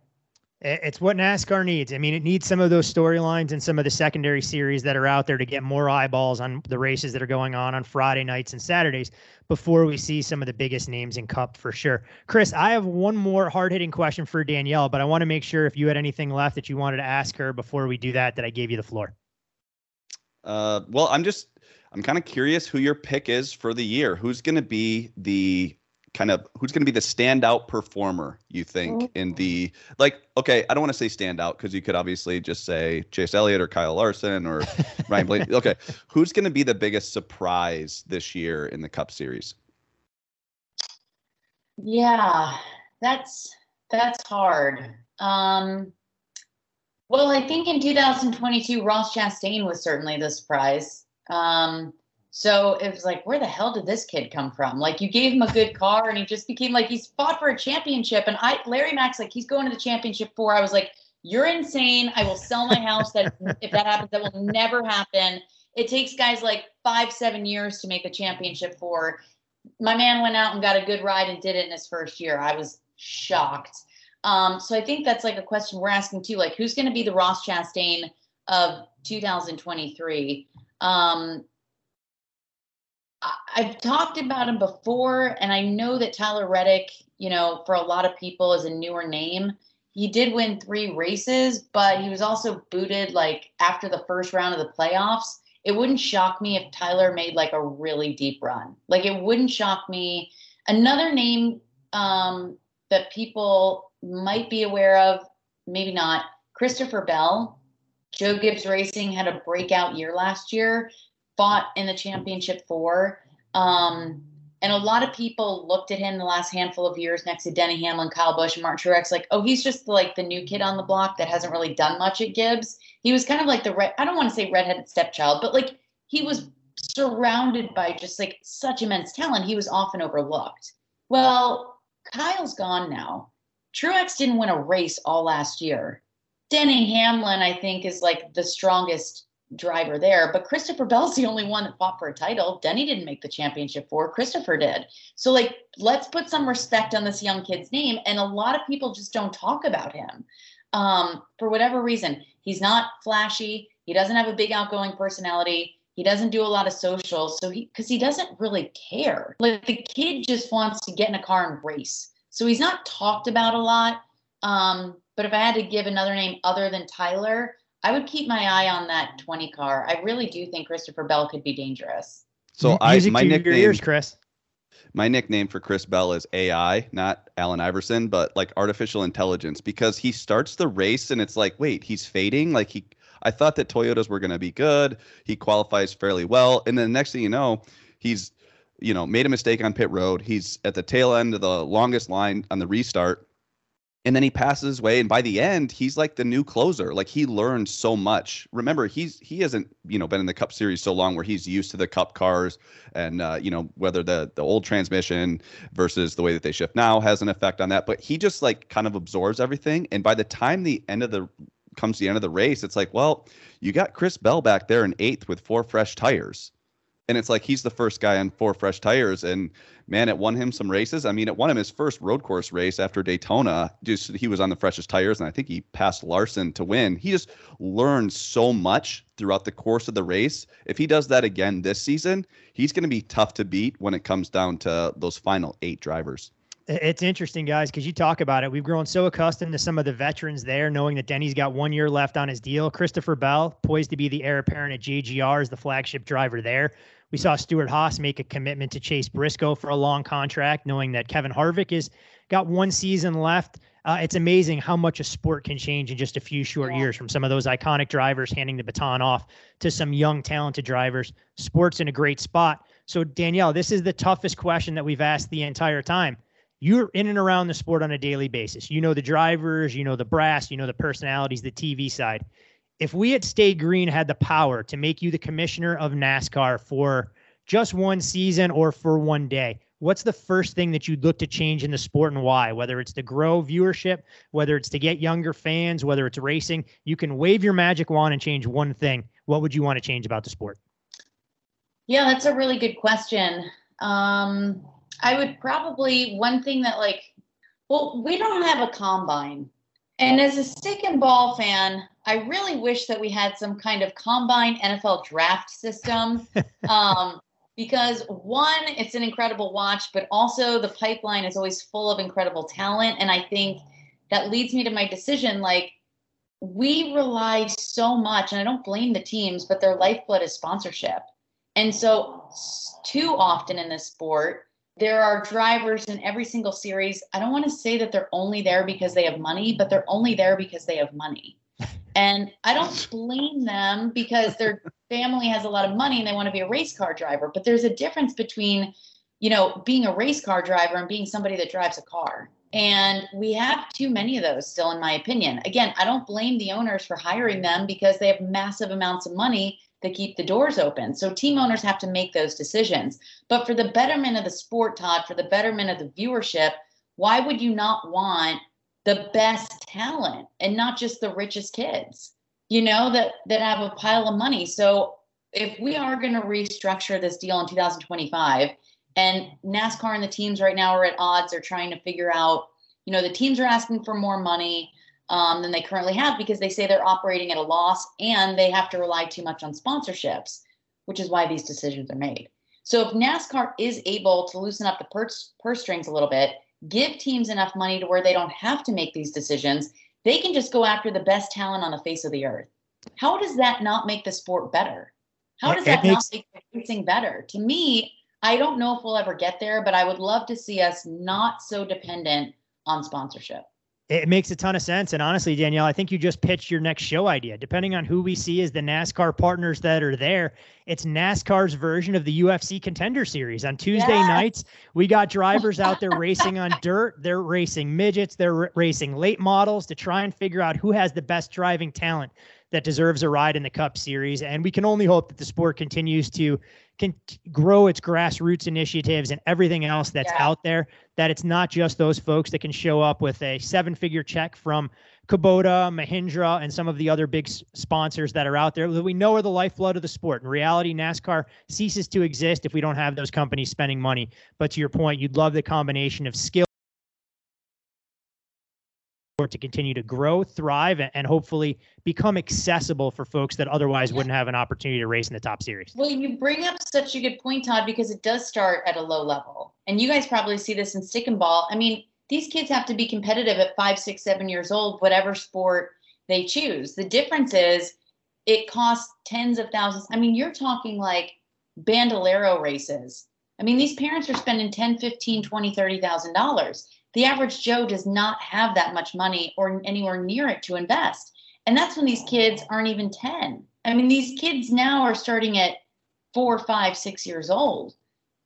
It's what NASCAR needs. I mean, it needs some of those storylines and some of the secondary series that are out there to get more eyeballs on the races that are going on on Friday nights and Saturdays before we see some of the biggest names in Cup for sure. Chris, I have one more hard hitting question for Danielle, but I want to make sure if you had anything left that you wanted to ask her before we do that, that I gave you the floor. Uh, well, I'm just I'm kind of curious who your pick is for the year. Who's going to be the kind of who's going to be the standout performer you think mm-hmm. in the like okay i don't want to say standout because you could obviously just say chase elliott or kyle larson or ryan blaney okay who's going to be the biggest surprise this year in the cup series yeah that's that's hard um well, I think in 2022, Ross Chastain was certainly the surprise. Um, so it was like, where the hell did this kid come from? Like, you gave him a good car, and he just became like he's fought for a championship. And I, Larry Max, like he's going to the championship four. I was like, you're insane. I will sell my house. That if that happens, that will never happen. It takes guys like five, seven years to make a championship four. My man went out and got a good ride and did it in his first year. I was shocked. Um, so I think that's like a question we're asking too, like who's going to be the Ross Chastain of 2023? Um, I've talked about him before, and I know that Tyler Reddick, you know, for a lot of people is a newer name. He did win three races, but he was also booted like after the first round of the playoffs. It wouldn't shock me if Tyler made like a really deep run. Like it wouldn't shock me. Another name um, that people might be aware of, maybe not. Christopher Bell, Joe Gibbs Racing had a breakout year last year, fought in the championship four. Um, and a lot of people looked at him the last handful of years next to Denny Hamlin, Kyle Busch, and Martin Truex, like, oh, he's just like the new kid on the block that hasn't really done much at Gibbs. He was kind of like the red, I don't want to say redheaded stepchild, but like he was surrounded by just like such immense talent. He was often overlooked. Well, Kyle's gone now. Truex didn't win a race all last year. Denny Hamlin, I think, is like the strongest driver there, but Christopher Bell's the only one that fought for a title. Denny didn't make the championship four, Christopher did. So, like, let's put some respect on this young kid's name. And a lot of people just don't talk about him um, for whatever reason. He's not flashy, he doesn't have a big outgoing personality. He doesn't do a lot of socials, so he because he doesn't really care. Like the kid just wants to get in a car and race. So he's not talked about a lot. Um, but if I had to give another name other than Tyler, I would keep my eye on that 20 car. I really do think Christopher Bell could be dangerous. So I my nickname ears, Chris. My nickname for Chris Bell is AI, not Allen Iverson, but like artificial intelligence because he starts the race and it's like, wait, he's fading. Like he I thought that Toyotas were going to be good. He qualifies fairly well, and then the next thing you know, he's you know, made a mistake on pit road. He's at the tail end of the longest line on the restart. And then he passes away, and by the end, he's like the new closer. Like he learned so much. Remember, he's he hasn't you know been in the Cup Series so long where he's used to the Cup cars, and uh, you know whether the the old transmission versus the way that they shift now has an effect on that. But he just like kind of absorbs everything, and by the time the end of the comes the end of the race, it's like, well, you got Chris Bell back there in eighth with four fresh tires and it's like he's the first guy on four fresh tires and man it won him some races i mean it won him his first road course race after daytona just he was on the freshest tires and i think he passed larson to win he just learned so much throughout the course of the race if he does that again this season he's going to be tough to beat when it comes down to those final eight drivers it's interesting, guys, because you talk about it. We've grown so accustomed to some of the veterans there, knowing that Denny's got one year left on his deal. Christopher Bell, poised to be the heir apparent at JGR, is the flagship driver there. We saw Stewart-Haas make a commitment to Chase Briscoe for a long contract, knowing that Kevin Harvick is got one season left. Uh, it's amazing how much a sport can change in just a few short yeah. years from some of those iconic drivers handing the baton off to some young, talented drivers. Sports in a great spot. So, Danielle, this is the toughest question that we've asked the entire time. You're in and around the sport on a daily basis. You know the drivers, you know the brass, you know the personalities, the TV side. If we at Stay Green had the power to make you the commissioner of NASCAR for just one season or for one day, what's the first thing that you'd look to change in the sport and why? Whether it's to grow viewership, whether it's to get younger fans, whether it's racing, you can wave your magic wand and change one thing. What would you want to change about the sport? Yeah, that's a really good question. Um, I would probably one thing that like, well, we don't have a combine, and as a stick and ball fan, I really wish that we had some kind of combine NFL draft system. um, because one, it's an incredible watch, but also the pipeline is always full of incredible talent. And I think that leads me to my decision. Like, we rely so much, and I don't blame the teams, but their lifeblood is sponsorship. And so, too often in this sport, there are drivers in every single series. I don't want to say that they're only there because they have money, but they're only there because they have money. And I don't blame them because their family has a lot of money and they want to be a race car driver. But there's a difference between, you know, being a race car driver and being somebody that drives a car. And we have too many of those still, in my opinion. Again, I don't blame the owners for hiring them because they have massive amounts of money that keep the doors open. So team owners have to make those decisions. But for the betterment of the sport, Todd, for the betterment of the viewership, why would you not want the best talent and not just the richest kids? You know that that have a pile of money. So if we are going to restructure this deal in 2025 and NASCAR and the teams right now are at odds, they're trying to figure out, you know, the teams are asking for more money um, than they currently have because they say they're operating at a loss and they have to rely too much on sponsorships, which is why these decisions are made. So if NASCAR is able to loosen up the purse, purse strings a little bit, give teams enough money to where they don't have to make these decisions, they can just go after the best talent on the face of the earth. How does that not make the sport better? How does that makes- not make everything better? To me, I don't know if we'll ever get there, but I would love to see us not so dependent on sponsorship. It makes a ton of sense. And honestly, Danielle, I think you just pitched your next show idea. Depending on who we see as the NASCAR partners that are there, it's NASCAR's version of the UFC contender series. On Tuesday yeah. nights, we got drivers out there racing on dirt. They're racing midgets, they're r- racing late models to try and figure out who has the best driving talent that deserves a ride in the Cup Series. And we can only hope that the sport continues to can grow its grassroots initiatives and everything else that's yeah. out there. That it's not just those folks that can show up with a seven-figure check from Kubota, Mahindra, and some of the other big sponsors that are out there that we know are the lifeblood of the sport. In reality, NASCAR ceases to exist if we don't have those companies spending money. But to your point, you'd love the combination of skill to continue to grow, thrive, and hopefully become accessible for folks that otherwise wouldn't have an opportunity to race in the top series. Well, you bring up such a good point, Todd, because it does start at a low level. And you guys probably see this in stick and ball. I mean, these kids have to be competitive at five, six, seven years old, whatever sport they choose. The difference is it costs tens of thousands. I mean, you're talking like bandolero races. I mean, these parents are spending 10, 15, 20, 30,000 dollars the average Joe does not have that much money or anywhere near it to invest. And that's when these kids aren't even 10. I mean, these kids now are starting at four, five, six years old.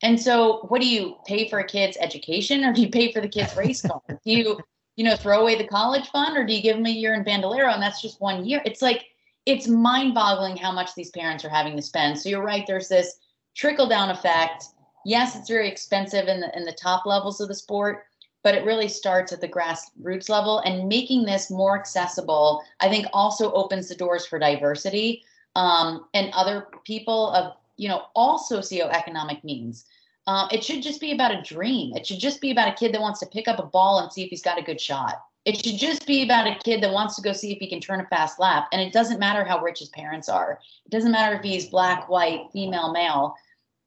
And so what do you pay for a kid's education or do you pay for the kid's race car? do you, you know, throw away the college fund or do you give them a year in Bandolero and that's just one year? It's like, it's mind boggling how much these parents are having to spend. So you're right, there's this trickle down effect. Yes, it's very expensive in the in the top levels of the sport, but it really starts at the grassroots level and making this more accessible i think also opens the doors for diversity um, and other people of you know all socioeconomic means. Uh, it should just be about a dream. It should just be about a kid that wants to pick up a ball and see if he's got a good shot. It should just be about a kid that wants to go see if he can turn a fast lap and it doesn't matter how rich his parents are. It doesn't matter if he's black white female male.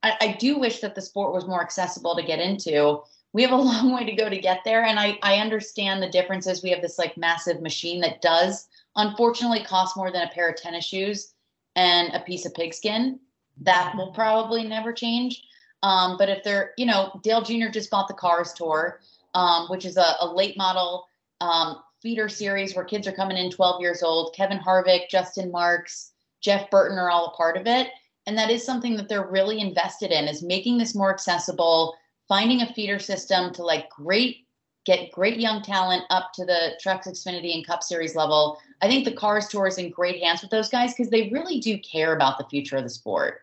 I, I do wish that the sport was more accessible to get into we have a long way to go to get there. And I, I understand the differences. We have this like massive machine that does unfortunately cost more than a pair of tennis shoes and a piece of pigskin. That will probably never change. Um, but if they're, you know, Dale Jr. just bought the Cars Tour, um, which is a, a late model um, feeder series where kids are coming in 12 years old. Kevin Harvick, Justin Marks, Jeff Burton are all a part of it. and that is something that they're really invested in is making this more accessible, finding a feeder system to like great get great young talent up to the Trucks Xfinity and Cup Series level. I think the Cars Tour is in great hands with those guys because they really do care about the future of the sport,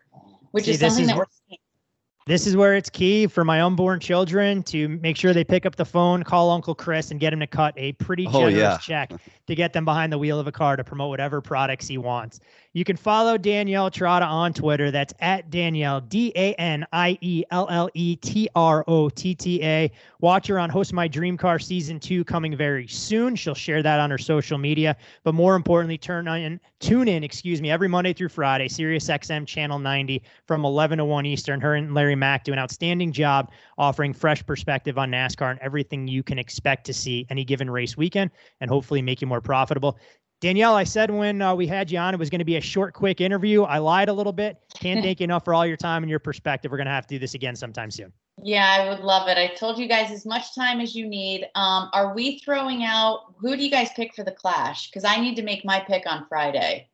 which See, is this something is that where- we're seeing. This is where it's key for my unborn children to make sure they pick up the phone, call Uncle Chris, and get him to cut a pretty Oh, generous yeah. check to get them behind the wheel of a car to promote whatever products he wants. You can follow Danielle Trotta on Twitter. That's at Danielle, D A N I E L L E T R O T T A. Watch her on Host My Dream Car Season 2 coming very soon. She'll share that on her social media. But more importantly, turn in, tune in, excuse me, every Monday through Friday, Sirius XM Channel 90 from 11 to 1 Eastern. Her and Larry Mack do an outstanding job offering fresh perspective on NASCAR and everything you can expect to see any given race weekend and hopefully make you more profitable. Danielle, I said when uh, we had you on, it was going to be a short, quick interview. I lied a little bit. Can't thank you enough for all your time and your perspective. We're going to have to do this again sometime soon. Yeah, I would love it. I told you guys as much time as you need. Um, are we throwing out who do you guys pick for the clash? Because I need to make my pick on Friday.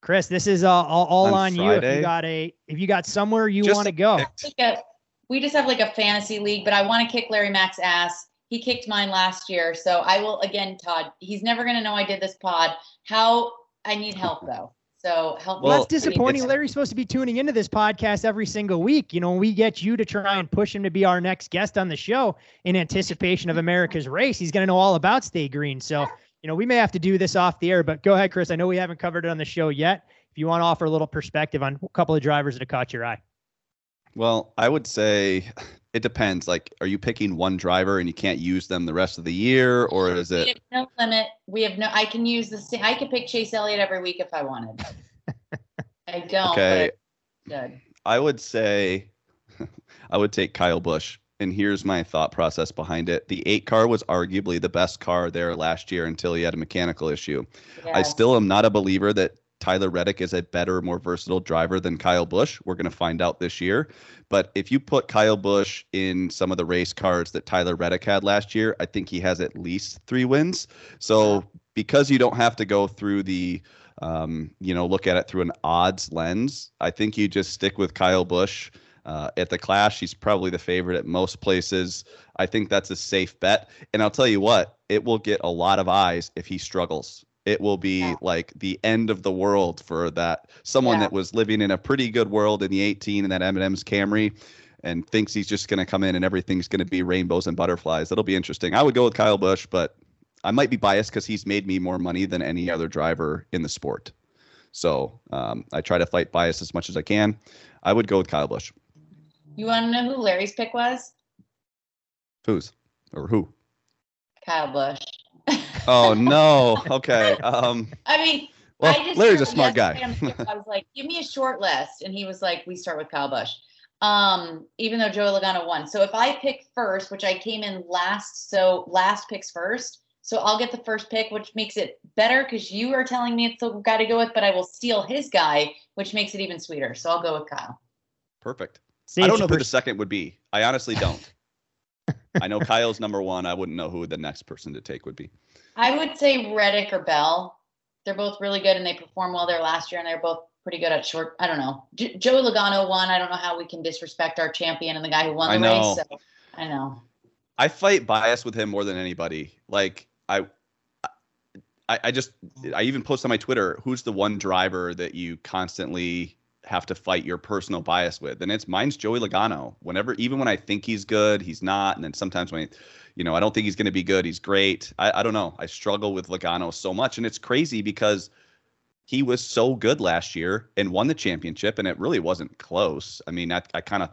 Chris, this is uh, all, all On on, you. If you got a, if you got somewhere you want to go, pick. Like a- we just have like a fantasy league, but I want to kick Larry Mack's ass. He kicked mine last year, so I will again, Todd. He's never gonna know I did this pod. How I need help though. So help. Well, me. that's disappointing. Larry's supposed to be tuning into this podcast every single week. You know, when we get you to try and push him to be our next guest on the show in anticipation of America's race, he's going to know all about Stay Green. So, you know, we may have to do this off the air, but go ahead, Chris. I know we haven't covered it on the show yet. If you want to offer a little perspective on a couple of drivers that have caught your eye. Well, I would say it depends. Like, are you picking one driver and you can't use them the rest of the year, or is it? no limit. We have no. I can use the. Same, I could pick Chase Elliott every week if I wanted. I don't. Okay, I. I would say I would take Kyle Busch. And here's my thought process behind it. The eight car was arguably the best car there last year until he had a mechanical issue. I still am not a believer that Tyler Reddick is a better, more versatile driver than Kyle Busch. We're going to find out this year. But if you put Kyle Busch in some of the race cars that Tyler Reddick had last year, I think he has at least three wins. So because you don't have to go through the, um, you know, look at it through an odds lens, I think you just stick with Kyle Busch. Uh, at the Clash, he's probably the favorite at most places. I think that's a safe bet. And I'll tell you what, it will get a lot of eyes if he struggles. It will be Yeah. like the end of the world for that someone Yeah. that was living in a pretty good world in the 18 and that M&M's Camry and thinks he's just going to come in and everything's going to be rainbows and butterflies. That'll be interesting. I would go with Kyle Busch, but I might be biased because he's made me more money than any other driver in the sport. So um, I try to fight bias as much as I can. I would go with Kyle Busch. You want to know who Larry's pick was? Who's or who? Kyle Busch. Oh no. Okay. Um, I mean, well, I just Larry's a smart guy. on the trip, I was like, give me a short list. And he was like, we start with Kyle Busch. Um, even though Joey Logano won. So if I pick first, which I came in last, so last picks first. So I'll get the first pick, which makes it better because you are telling me it's the guy to go with, but I will steal his guy, which makes it even sweeter. So I'll go with Kyle. Perfect. See, I don't know a who the second would be. I honestly don't. I know Kyle's number one. I wouldn't know who the next person to take would be. I would say Reddick or Bell. They're both really good and they performed well there last year and they're both pretty good at short. I don't know. J- Joey Logano won. I don't know how we can disrespect our champion and the guy who won I the know. race. So I know. I fight bias with him more than anybody. Like I, I, I just I even post on my Twitter who's the one driver that you constantly have to fight your personal bias with, and it's mine's Joey Logano. Whenever even when I think he's good, he's not, and then sometimes when, you know, I don't think he's going to be good, he's great. I, I don't know. I struggle with Logano so much, and it's crazy because he was so good last year and won the championship, and it really wasn't close. I mean, I, I kind of.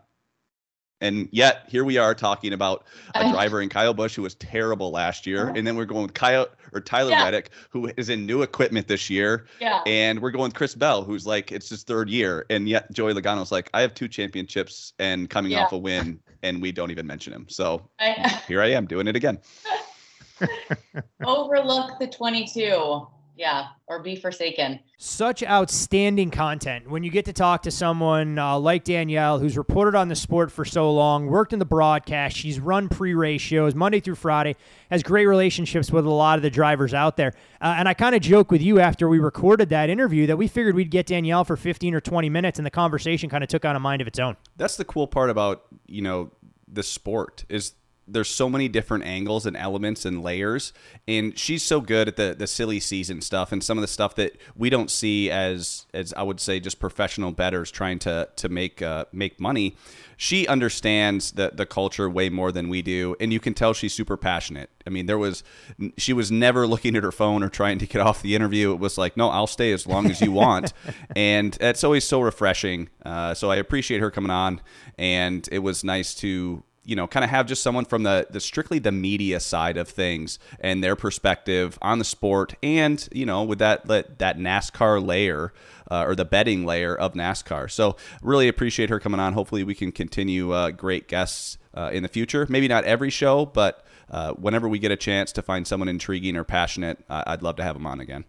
And yet, here we are talking about a uh, driver in Kyle Busch who was terrible last year, uh-huh. and then we're going with Kyle or Tyler Yeah. Reddick, who is in new equipment this year, Yeah. and we're going with Chris Bell, who's like it's his third year, and yet Joey Logano's like I have two championships and coming Yeah. off a win, and we don't even mention him. So I here I am doing it again. overlook the 22. Yeah, or be forsaken. Such outstanding content when you get to talk to someone uh, like Danielle, who's reported on the sport for so long, worked in the broadcast. She's run pre-race shows Monday through Friday, has great relationships with a lot of the drivers out there. Uh, and I kind of joke with you after we recorded that interview that we figured we'd get Danielle for 15 or 20 minutes, and the conversation kind of took on a mind of its own. That's the cool part about you know the sport is there's so many different angles and elements and layers and she's so good at the the silly season stuff and some of the stuff that we don't see as as I would say just professional betters trying to to make uh, make money. She understands the the culture way more than we do and you can tell she's super passionate. I mean there was she was never looking at her phone or trying to get off the interview. It was like no I'll stay as long as you want. And it's always so refreshing uh, so I appreciate her coming on and it was nice to you know, kind of have just someone from the, the strictly the media side of things and their perspective on the sport, and you know, with that that, that NASCAR layer uh, or the betting layer of NASCAR. So, really appreciate her coming on. Hopefully, we can continue uh, great guests uh, in the future. Maybe not every show, but uh, whenever we get a chance to find someone intriguing or passionate, I'd love to have them on again.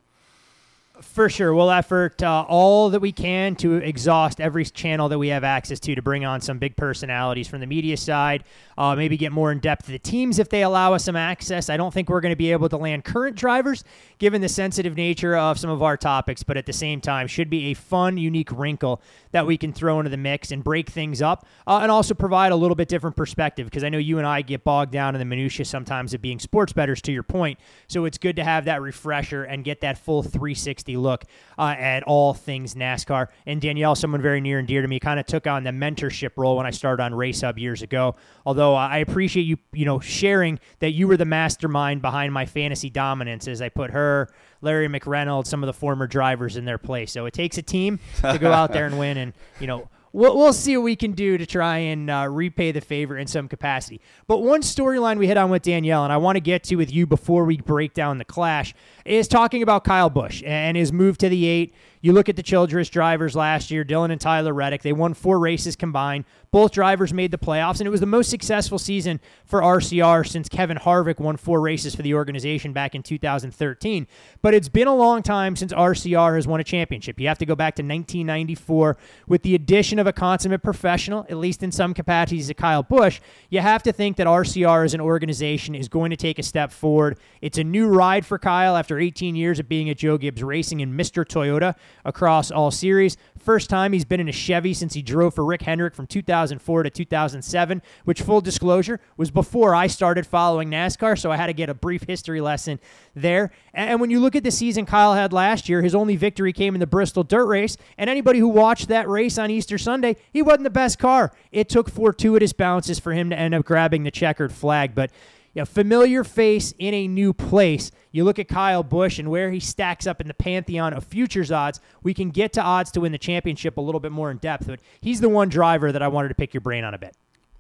For sure. We'll effort uh, all that we can to exhaust every channel that we have access to to bring on some big personalities from the media side. Uh, maybe get more in depth to the teams if they allow us some access. I don't think we're going to be able to land current drivers given the sensitive nature of some of our topics, but at the same time, should be a fun, unique wrinkle that we can throw into the mix and break things up uh, and also provide a little bit different perspective because I know you and I get bogged down in the minutiae sometimes of being sports betters to your point. So it's good to have that refresher and get that full 360 look uh, at all things NASCAR. And Danielle, someone very near and dear to me, kind of took on the mentorship role when I started on Race Hub years ago. Although I appreciate you, you know, sharing that you were the mastermind behind my fantasy dominance as I put her Larry McReynolds, some of the former drivers in their place. So it takes a team to go out there and win. And, you know, we'll, we'll see what we can do to try and uh, repay the favor in some capacity. But one storyline we hit on with Danielle, and I want to get to with you before we break down the clash, is talking about Kyle Busch and his move to the eight. You look at the Childress drivers last year, Dylan and Tyler Reddick, they won four races combined. Both drivers made the playoffs, and it was the most successful season for RCR since Kevin Harvick won four races for the organization back in 2013. But it's been a long time since RCR has won a championship. You have to go back to 1994 with the addition of a consummate professional, at least in some capacities, to Kyle Busch. You have to think that RCR as an organization is going to take a step forward. It's a new ride for Kyle after 18 years of being at Joe Gibbs Racing and Mr. Toyota across all series. First time he's been in a Chevy since he drove for Rick Hendrick from 2004 to 2007, which, full disclosure, was before I started following NASCAR, so I had to get a brief history lesson there. And when you look at the season Kyle had last year, his only victory came in the Bristol Dirt Race, and anybody who watched that race on Easter Sunday, he wasn't the best car. It took fortuitous bounces for him to end up grabbing the checkered flag, but a familiar face in a new place. You look at Kyle Busch and where he stacks up in the pantheon of futures odds. We can get to odds to win the championship a little bit more in depth, but he's the one driver that I wanted to pick your brain on a bit.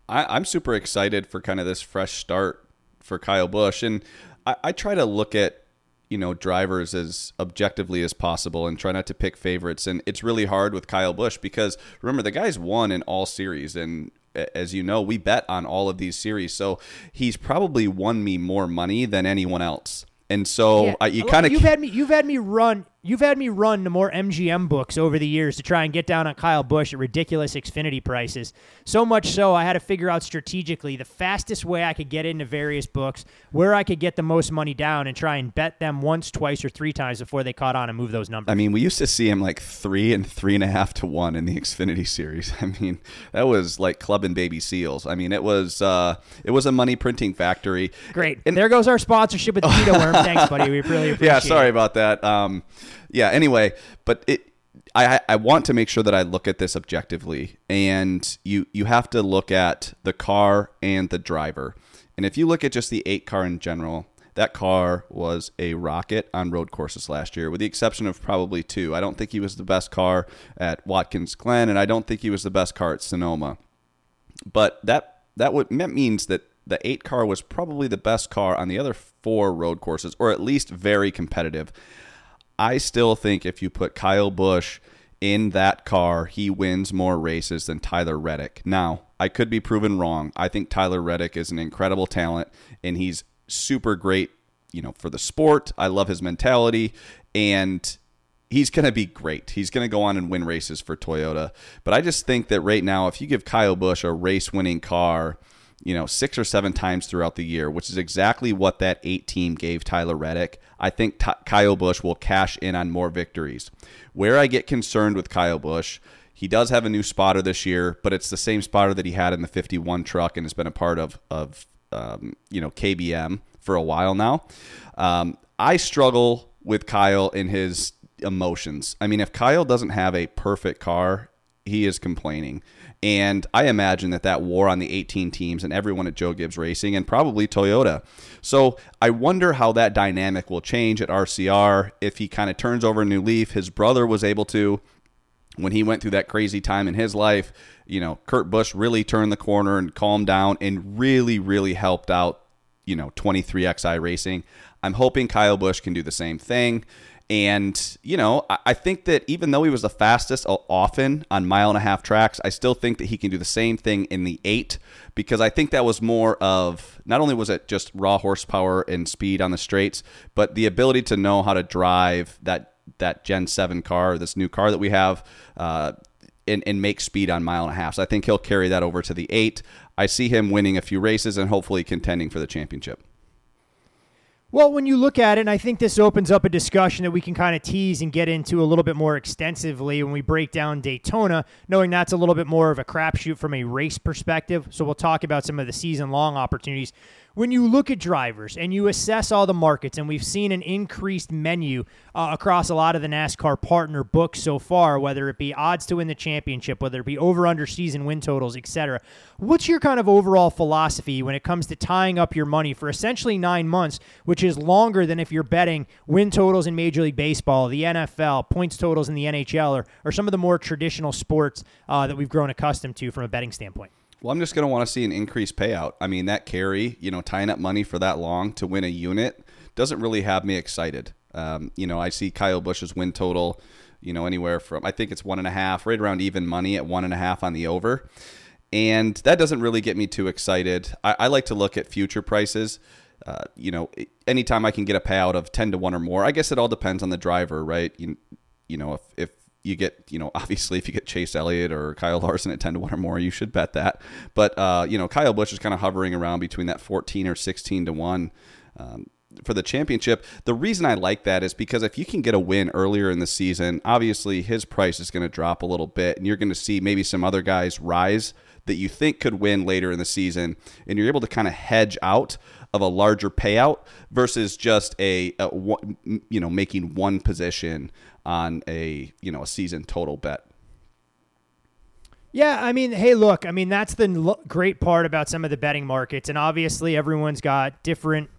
I, am super excited for kind of this fresh start for Kyle Busch, and I, I try to look at you know drivers as objectively as possible and try not to pick favorites and it's really hard with Kyle Busch because remember the guy's won in all series and as you know, we bet on all of these series. So he's probably won me more money than anyone else. And so yeah. uh, you kind of you've had me you've had me run You've had me run to more MGM books over the years to try and get down on Kyle Busch at ridiculous Xfinity prices. So much so, I had to figure out strategically the fastest way I could get into various books, where I could get the most money down, and try and bet them once, twice, or three times before they caught on and move those numbers. I mean, we used to see him like three and three and a half to one in the Xfinity series. I mean, that was like clubbing baby seals. I mean, it was uh, it was a money printing factory. Great. And there goes our sponsorship with PETA Worm. Thanks, buddy. We really appreciate Yeah, sorry it. about that. Um, yeah. Anyway, but it. I, I want to make sure that I look at this objectively, and you you have to look at the car and the driver. And if you look at just the eight car in general, that car was a rocket on road courses last year, with the exception of probably two. I don't think he was the best car at Watkins Glen, and I don't think he was the best car at Sonoma. But that that would that means that the eight car was probably the best car on the other four road courses, or at least very competitive. I still think if you put Kyle Busch in that car, he wins more races than Tyler Reddick. Now, I could be proven wrong. I think Tyler Reddick is an incredible talent and he's super great you know, for the sport. I love his mentality, and he's going to be great. He's going to go on and win races for Toyota. But I just think that right now, if you give Kyle Busch a race winning car, you know, six or seven times throughout the year, which is exactly what that eight team gave Tyler Reddick, I think T- Kyle Busch will cash in on more victories. Where I get concerned with Kyle Busch, he does have a new spotter this year, but it's the same spotter that he had in the 51 truck and has been a part of, of um, you know, KBM for a while now. Um, I struggle with Kyle in his emotions. I mean, if Kyle doesn't have a perfect car, he is complaining. And I imagine that that war on the 18 teams and everyone at Joe Gibbs Racing and probably Toyota. So I wonder how that dynamic will change at RCR if he kind of turns over a new leaf. His brother was able to when he went through that crazy time in his life. You know, Kurt Busch really turned the corner and calmed down and really, really helped out, you know, 23XI Racing. I'm hoping Kyle Busch can do the same thing. And, you know, I think that even though he was the fastest often on mile and a half tracks, I still think that he can do the same thing in the eight because I think that was more of not only was it just raw horsepower and speed on the straights, but the ability to know how to drive that that Gen 7 car, this new car that we have, uh, and, and make speed on mile and a half. So I think he'll carry that over to the eight. I see him winning a few races and hopefully contending for the championship. Well, when you look at it, and I think this opens up a discussion that we can kind of tease and get into a little bit more extensively when we break down Daytona, knowing that's a little bit more of a crapshoot from a race perspective. So we'll talk about some of the season long opportunities when you look at drivers and you assess all the markets, and we've seen an increased menu uh, across a lot of the NASCAR partner books so far, whether it be odds to win the championship, whether it be over under season win totals, etc. What's your kind of overall philosophy when it comes to tying up your money for essentially nine months, which is longer than if you're betting win totals in Major League Baseball, the NFL, points totals in the NHL, or, or some of the more traditional sports uh, that we've grown accustomed to from a betting standpoint? Well, I'm just going to want to see an increased payout. I mean, that carry, you know, tying up money for that long to win a unit doesn't really have me excited. Um, you know, I see Kyle Busch's win total, you know, anywhere from, I think it's one and a half, right around even money at one and a half on the over. And that doesn't really get me too excited. I, I like to look at future prices. Uh, you know, anytime I can get a payout of 10 to 1 or more, I guess it all depends on the driver, right? You, you know, if, if you get, you know, obviously if you get Chase Elliott or Kyle Larson at 10 to 1 or more, you should bet that. But, uh, you know, Kyle Busch is kind of hovering around between that 14 or 16 to 1. Um, for the championship. The reason I like that is because if you can get a win earlier in the season, obviously his price is going to drop a little bit, and you're going to see maybe some other guys rise that you think could win later in the season, and you're able to kind of hedge out of a larger payout versus just a, a you know making one position on a you know a season total bet. Yeah, I mean, hey, look, I mean that's the great part about some of the betting markets, and obviously everyone's got different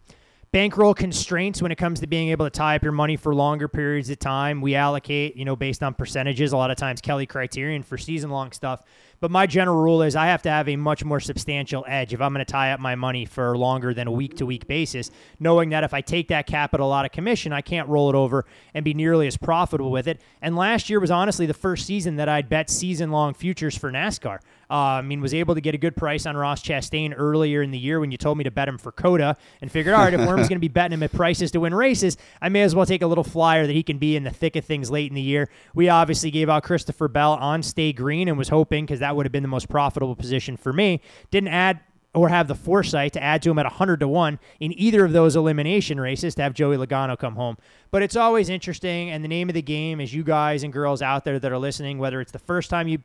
bankroll constraints when it comes to being able to tie up your money for longer periods of time. We allocate, you know, based on percentages. A lot of times, Kelly criterion for season long stuff. But my general rule is I have to have a much more substantial edge if I'm going to tie up my money for longer than a week to week basis, knowing that if I take that capital out of commission, I can't roll it over and be nearly as profitable with it. And last year was honestly the first season that I'd bet season long futures for NASCAR. Uh, I mean, was able to get a good price on Ross Chastain earlier in the year when you told me to bet him for Coda, and figured, all right, if Worm's going to be betting him at prices to win races, I may as well take a little flyer that he can be in the thick of things late in the year. We obviously gave out Christopher Bell on Stay Green and was hoping, because that would have been the most profitable position for me, didn't add or have the foresight to add to him at 100 to 1 in either of those elimination races to have Joey Logano come home. But it's always interesting. And the name of the game is you guys and girls out there that are listening, whether it's the first time you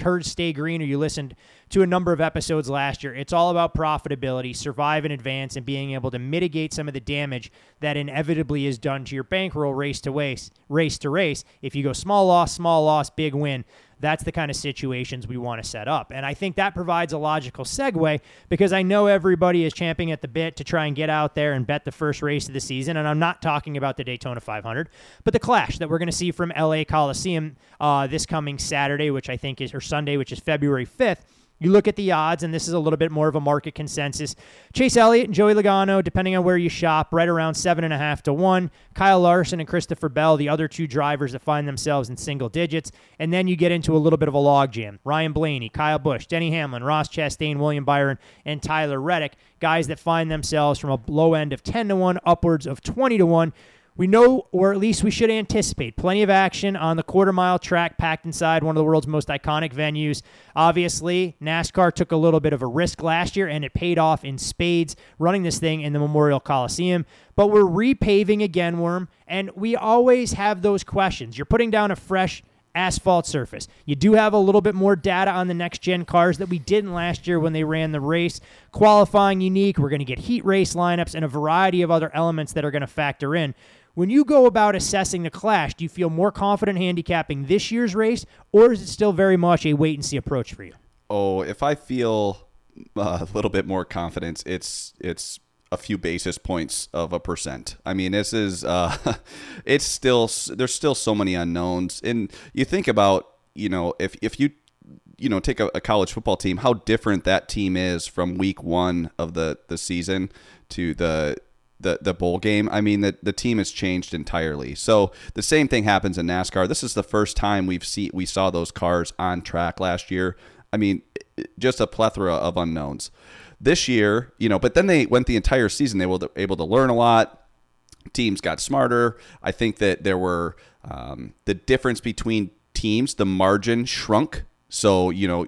heard Stay Green or you listened to a number of episodes last year, it's all about profitability, survive in advance, and being able to mitigate some of the damage that inevitably is done to your bankroll race to race, race to race. If you go small loss, small loss, big win, that's the kind of situations we want to set up. And I think that provides a logical segue because I know everybody is champing at the bit to try and get out there and bet the first race of the season. And I'm not talking about the Daytona 500, but the clash that we're going to see from LA Coliseum uh, this coming Saturday, which I think is, or Sunday, which is February 5th You look at the odds, and this is a little bit more of a market consensus. Chase Elliott and Joey Logano, depending on where you shop, right around seven and a half to one. Kyle Larson and Christopher Bell, the other two drivers that find themselves in single digits. And then you get into a little bit of a logjam. Ryan Blaney, Kyle Busch, Denny Hamlin, Ross Chastain, William Byron, and Tyler Reddick, guys that find themselves from a low end of 10 to 1 upwards of 20 to 1 we know, or at least we should anticipate, plenty of action on the quarter mile track packed inside one of the world's most iconic venues. Obviously, NASCAR took a little bit of a risk last year, and it paid off in spades running this thing in the Memorial Coliseum. But we're repaving again, Worm, and we always have those questions. You're putting down a fresh asphalt surface. You do have a little bit more data on the next gen cars that we didn't last year when they ran the race. Qualifying unique. We're going to get heat race lineups and a variety of other elements that are going to factor in. When you go about assessing the clash, do you feel more confident handicapping this year's race, or is it still very much a wait and see approach for you? Oh, if I feel uh, a little bit more confidence, it's it's a few basis points of a percent. I mean, this is uh, it's still there's still so many unknowns, and you think about you know if if you you know take a, a, college football team, how different that team is from week one of the the season to the the the bowl game, I mean the the team has changed entirely. So the same thing happens in NASCAR. This is the first time we've see we saw those cars on track last year. I mean, just a plethora of unknowns. This year, you know, but then they went the entire season. They were able to learn a lot. Teams got smarter. I think that there were um, the difference between teams. The margin shrunk so, you know,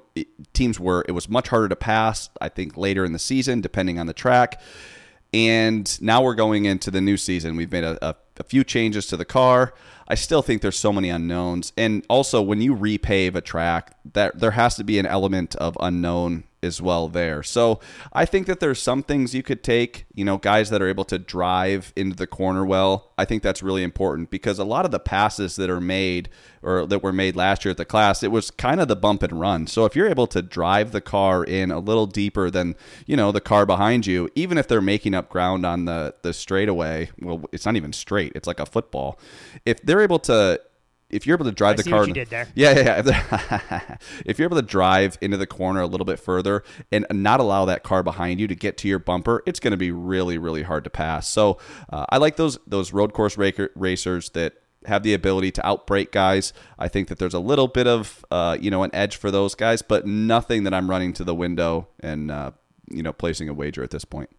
teams were, it was much harder to pass, I think, later in the season, depending on the track. And now we're going into the new season. We've made a, a, a, few changes to the car. I still think there's so many unknowns. And also, when you repave a track, that there has to be an element of unknown as well there. So I think that there's some things you could take, you know, guys that are able to drive into the corner well. I think that's really important because a lot of the passes that are made or that were made last year at the Clash, it was kind of the bump and run. So if you're able to drive the car in a little deeper than, you know, the car behind you, even if they're making up ground on the the straightaway, well, it's not even straight. It's like a football. If they're able to if you're able to drive I the car, did there. yeah, yeah, yeah. if you're able to drive into the corner a little bit further and not allow that car behind you to get to your bumper, it's going to be really, really hard to pass. So uh, I like those those road course racer, racers that have the ability to outbreak guys. I think that there's a little bit of uh, you know an edge for those guys, but nothing that I'm running to the window and uh, you know placing a wager at this point.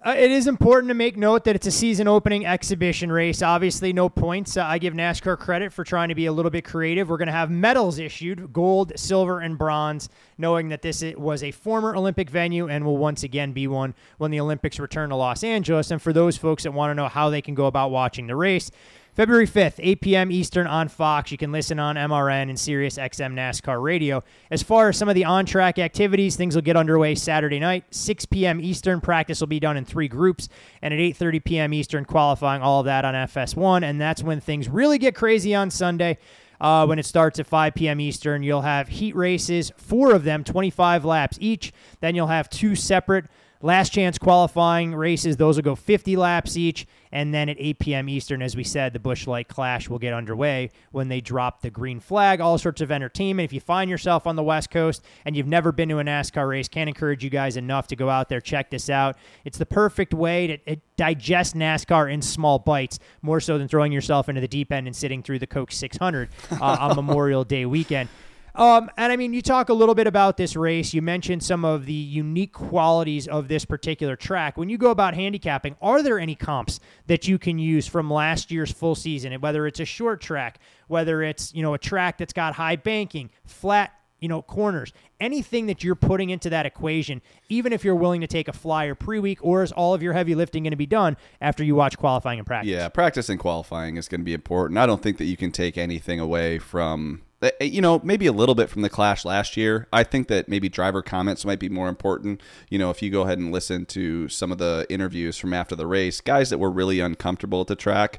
Uh, it is important to make note that it's a season opening exhibition race. Obviously, no points. Uh, I give NASCAR credit for trying to be a little bit creative. We're going to have medals issued gold, silver, and bronze, knowing that this was a former Olympic venue and will once again be one when the Olympics return to Los Angeles. And for those folks that want to know how they can go about watching the race, February 5th, 8 p.m. Eastern on Fox. You can listen on MRN and Sirius XM NASCAR Radio. As far as some of the on track activities, things will get underway Saturday night, 6 p.m. Eastern. Practice will be done in three groups, and at 8:30 p.m. Eastern, qualifying all of that on FS1. And that's when things really get crazy on Sunday. Uh, when it starts at 5 p.m. Eastern, you'll have heat races, four of them, 25 laps each. Then you'll have two separate Last chance qualifying races, those will go 50 laps each. And then at 8 p.m. Eastern, as we said, the Busch Light Clash will get underway when they drop the green flag. All sorts of entertainment. If you find yourself on the West Coast and you've never been to a NASCAR race, can't encourage you guys enough to go out there, check this out. It's the perfect way to digest NASCAR in small bites, more so than throwing yourself into the deep end and sitting through the Coke 600 uh, on Memorial Day weekend. Um, and I mean, you talk a little bit about this race. You mentioned some of the unique qualities of this particular track. When you go about handicapping, are there any comps that you can use from last year's full season? And Whether it's a short track, whether it's you know a track that's got high banking, flat you know, corners, anything that you're putting into that equation, even if you're willing to take a flyer pre week, or is all of your heavy lifting going to be done after you watch qualifying and practice? Yeah, practice and qualifying is going to be important. I don't think that you can take anything away from Eh, you know, maybe a little bit from the clash last year. I think that maybe driver comments might be more important. You know, if you go ahead and listen to some of the interviews from after the race, guys that were really uncomfortable at the track,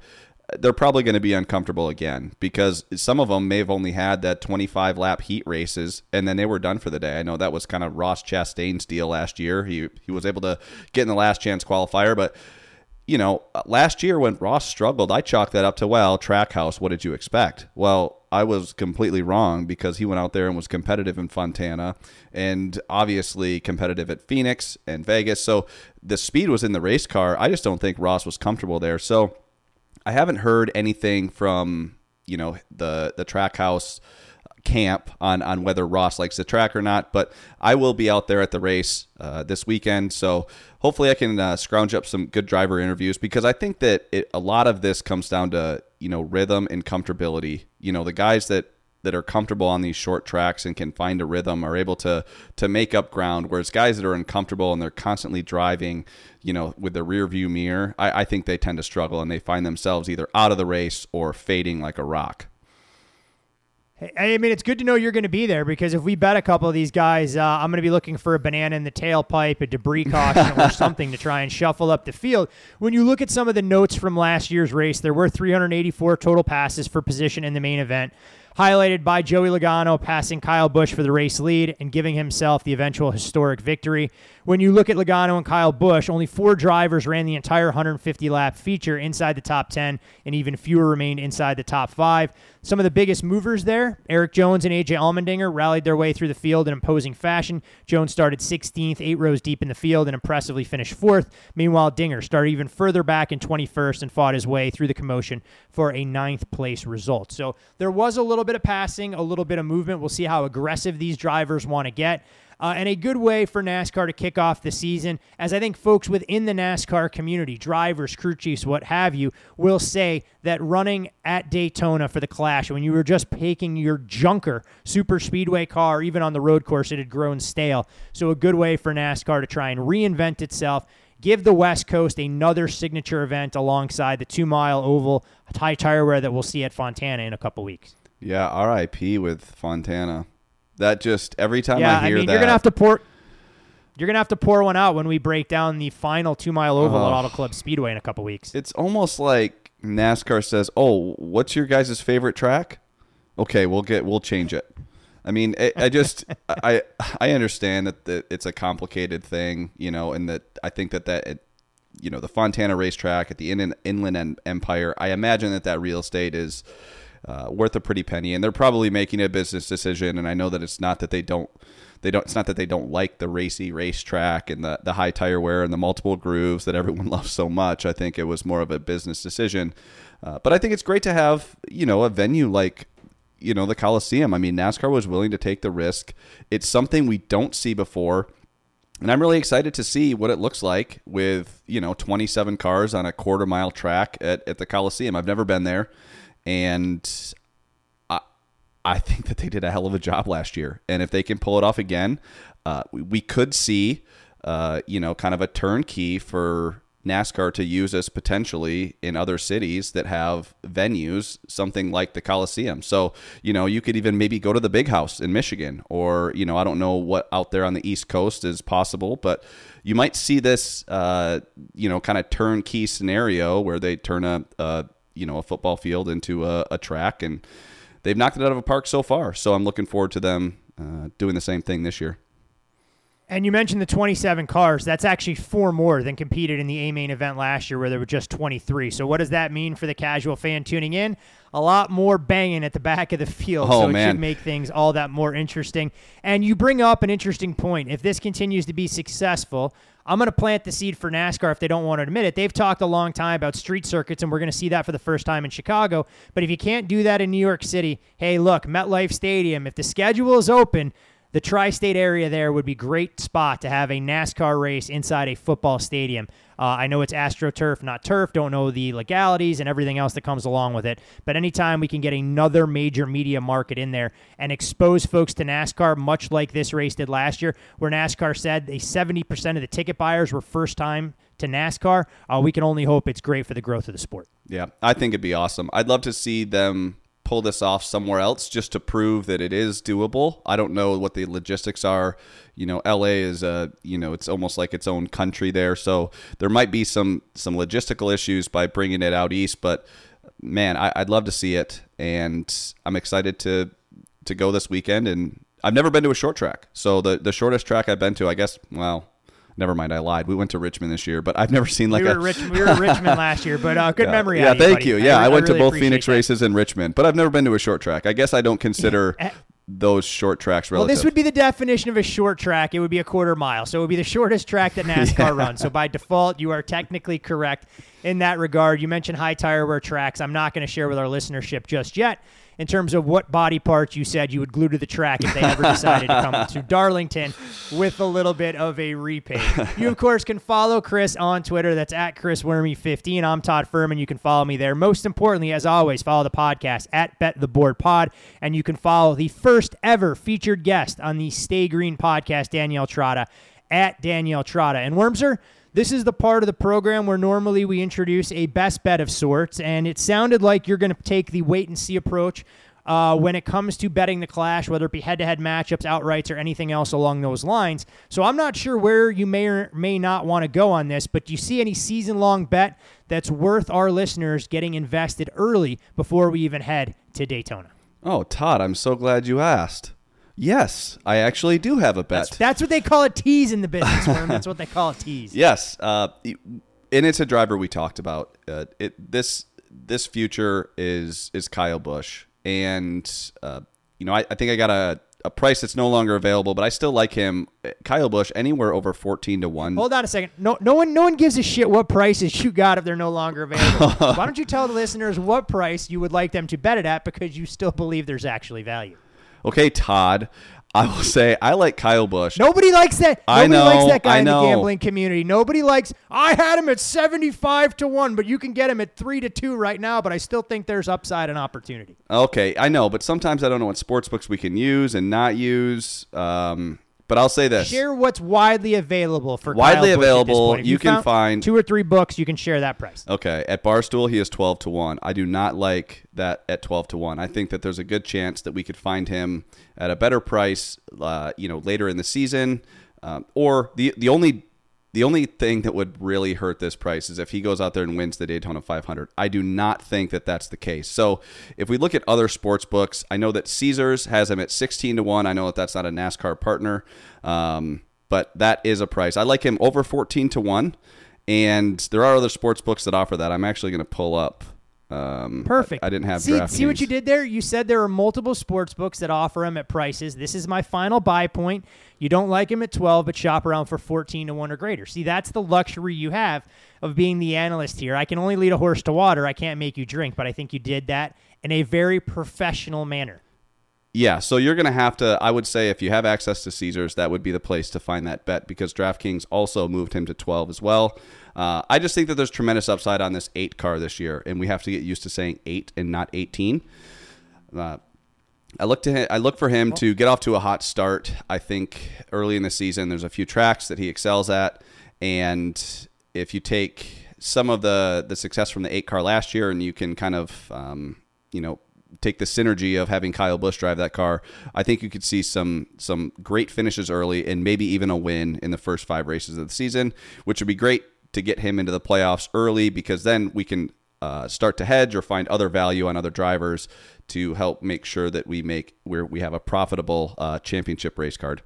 eh, they're probably going to be uncomfortable again because some of them may have only had that 25 lap heat races and then they were done for the day. I know that was kind of Ross Chastain's deal last year. He he was able to get in the last chance qualifier, but you know, last year when Ross struggled, I chalked that up to, well, Trackhouse, what did you expect? Well, I was completely wrong because he went out there and was competitive in Fontana and obviously competitive at Phoenix and Vegas. So the speed was in the race car. I just don't think Ross was comfortable there. So I haven't heard anything from, you know, the the Trackhouse camp on on whether Ross likes the track or not. But I will be out there at the race uh, this weekend, so hopefully I can uh, scrounge up some good driver interviews because I think that it, a lot of this comes down to you know rhythm and comfortability. You know the guys that that are comfortable on these short tracks and can find a rhythm are able to to make up ground whereas guys that are uncomfortable and they're constantly driving you know with the rear view mirror I, I think they tend to struggle and they find themselves either out of the race or fading like a rock I mean, it's good to know you're going to be there because if we bet a couple of these guys, uh, I'm going to be looking for a banana in the tailpipe, a debris caution, or something to try and shuffle up the field. When you look at some of the notes from last year's race, there were 384 total passes for position in the main event highlighted by Joey Logano passing Kyle Busch for the race lead and giving himself the eventual historic victory. When you look at Logano and Kyle Busch, only four drivers ran the entire 150 lap feature inside the top 10, and even fewer remained inside the top five. Some of the biggest movers there, Erik Jones and AJ Allmendinger rallied their way through the field in imposing fashion. Jones started 16th, eight rows deep in the field, and impressively finished fourth. Meanwhile, Dinger started even further back in 21st and fought his way through the commotion for a ninth place result. So there was a little bit of passing, a little bit of movement. We'll see how aggressive these drivers want to get uh, and a good way for NASCAR to kick off the season, as I think folks within the NASCAR community, drivers, crew chiefs, what have you, will say that running at Daytona for the Clash, when you were just taking your junker super speedway car, even on the road course, it had grown stale. So a good way for NASCAR to try and reinvent itself give the West Coast another signature event alongside the two mile oval high tire wear that we'll see at Fontana in a couple weeks. Yeah, RIP with Fontana. That just every time yeah, I hear I mean, that, you're gonna have to pour. You're gonna have to pour one out when we break down the final two mile oval at Auto Club Speedway in a couple weeks. It's almost like NASCAR says, "Oh, what's your guys' favorite track? Okay, we'll get we'll change it." I mean, I, I just I I understand that the, it's a complicated thing, you know, and that I think that that it, you know the Fontana racetrack at the Inland, Inland Empire. I imagine that that real estate is uh, worth a pretty penny, and they're probably making a business decision. And I know that it's not that they don't they don't it's not that they don't like the racy racetrack and the the high tire wear and the multiple grooves that everyone loves so much. I think it was more of a business decision. Uh, but I think it's great to have you know a venue like you know the Coliseum. I mean, NASCAR was willing to take the risk. It's something we don't see before. And I'm really excited to see what it looks like with, you know, 27 cars on a quarter mile track at, at the Coliseum. I've never been there and I I think that they did a hell of a job last year. And if they can pull it off again, uh, we, we, could see uh, you know kind of a turnkey for NASCAR to use us potentially in other cities that have venues, something like the Coliseum. So, you know, you could even maybe go to the big house in Michigan, or, you know, I don't know what out there on the East Coast is possible, but you might see this, uh, you know, kind of turnkey scenario where they turn a, a you know a football field into a, a, track, and they've knocked it out of a park so far. So I'm looking forward to them uh, doing the same thing this year. And you mentioned the 27 cars. That's actually four more than competed in the A main event last year, where there were just 23. So, what does that mean for the casual fan tuning in? A lot more banging at the back of the field. Oh, so, it man. should make things all that more interesting. And you bring up an interesting point. If this continues to be successful, I'm going to plant the seed for NASCAR if they don't want to admit it. They've talked a long time about street circuits, and we're going to see that for the first time in Chicago. But if you can't do that in New York City, hey, look, MetLife Stadium, if the schedule is open, the tri-state area there would be great spot to have a NASCAR race inside a football stadium. Uh, I know it's AstroTurf, not turf. Don't know the legalities and everything else that comes along with it. But anytime we can get another major media market in there and expose folks to NASCAR, much like this race did last year, where NASCAR said a 70% of the ticket buyers were first time to NASCAR, uh, we can only hope it's great for the growth of the sport. Yeah, I think it'd be awesome. I'd love to see them pull this off somewhere else just to prove that it is doable. I don't know what the logistics are. You know, LA is a, you know, it's almost like its own country there. So there might be some some logistical issues by bringing it out east, but man, I, would love to see it and I'm excited to to go this weekend and I've never been to a short track. So the the shortest track I've been to, I guess, well, never mind, I lied. We went to Richmond this year, but I've never seen like we, a. Rich, we were at Richmond last year, but uh, good yeah, memory. Yeah, thank buddy. you. Yeah, I, re- went to really both Phoenix that. races in Richmond, but I've never been to a short track. I guess I don't consider Eh, those short tracks Well, this would be the definition of a short track. It would be a quarter mile. So it would be the shortest track that NASCAR runs. So by default, you are technically correct in that regard. You mentioned high tire wear tracks. I'm not going to share with our listenership just yet in terms of what body parts you said you would glue to the track if they ever decided to come to Darlington with a little bit of a repaint. You, of course, can follow Chris on Twitter. That's at chriswerme15. I'm Todd Fuhrman. You can follow me there. Most importantly, as always, follow the podcast at Bet the Board Pod. And you can follow the first ever featured guest on the Stay Green podcast, Danielle Trotta, at Danielle Trotta. And Wormser, this is the part of the program where normally we introduce a best bet of sorts, and it sounded like you're going to take the wait and see approach uh, when it comes to betting the clash, whether it be head to head matchups, outrights, or anything else along those lines. So I'm not sure where you may or may not want to go on this, but do you see any season long bet that's worth our listeners getting invested early before we even head to Daytona? oh, Todd, I'm so glad you asked. Yes, I actually do have a bet. That's what they call a tease in the business firm. That's what they call a tease. Yes, uh, and it's a driver we talked about. Uh, it this this future is is Kyle Busch, and uh, you know I, I think I got a, a price that's no longer available, but I still like him. Kyle Busch anywhere over fourteen to one. Hold on a second. No, no one, no one gives a shit what prices you got if they're no longer available. Why don't you tell the listeners what price you would like them to bet it at because you still believe there's actually value? Okay, Todd, I will say I like Kyle Busch. Nobody likes that. I Nobody likes know, that guy I in the know. gambling community. Nobody likes. I had him at seventy-five to one, but you can get him at three to two right now. But I still think there's upside and opportunity. Okay, I know, but sometimes I don't know what sports books we can use and not use. Um, but I'll say this: Share what's widely available for Widely Kyle Busch at this available. If you can find- two or three books. You can share that price. Okay, at Barstool he is twelve to one. I do not like that at twelve to one. I think that there's a good chance that we could find him at a better price, uh, you know, later in the season. Um, or the the only the only thing that would really hurt this price is if he goes out there and wins the Daytona 500. I do not think that that's the case. So if we look at other sports books, I know that Caesars has him at 16 to one. I know that that's not a NASCAR partner, um, but that is a price. I like him over 14 to one. And there are other sports books that offer that. I'm actually going to pull up. Um, Perfect. I, I didn't have see, see what you did there. You said there are multiple sports books that offer them at prices. This is my final buy point. You don't like them at twelve, but shop around for fourteen to one or greater. See, that's the luxury you have of being the analyst here. I can only lead a horse to water. I can't make you drink, but I think you did that in a very professional manner. Yeah, so you're going to have to, I would say, if you have access to Caesars, that would be the place to find that bet because DraftKings also moved him to 12 as well. Uh, I just think that there's tremendous upside on this eight car this year, and we have to get used to saying eight and not 18. Uh, I look to him, I look for him to get off to a hot start. I think early in the season, there's a few tracks that he excels at, and if you take some of the the success from the eight car last year, and you can kind of um, you know take the synergy of having Kyle Busch drive that car, I think you could see some some great finishes early, and maybe even a win in the first five races of the season, which would be great to get him into the playoffs early because then we can uh, start to hedge or find other value on other drivers to help make sure that we make where we have a profitable uh, championship race card.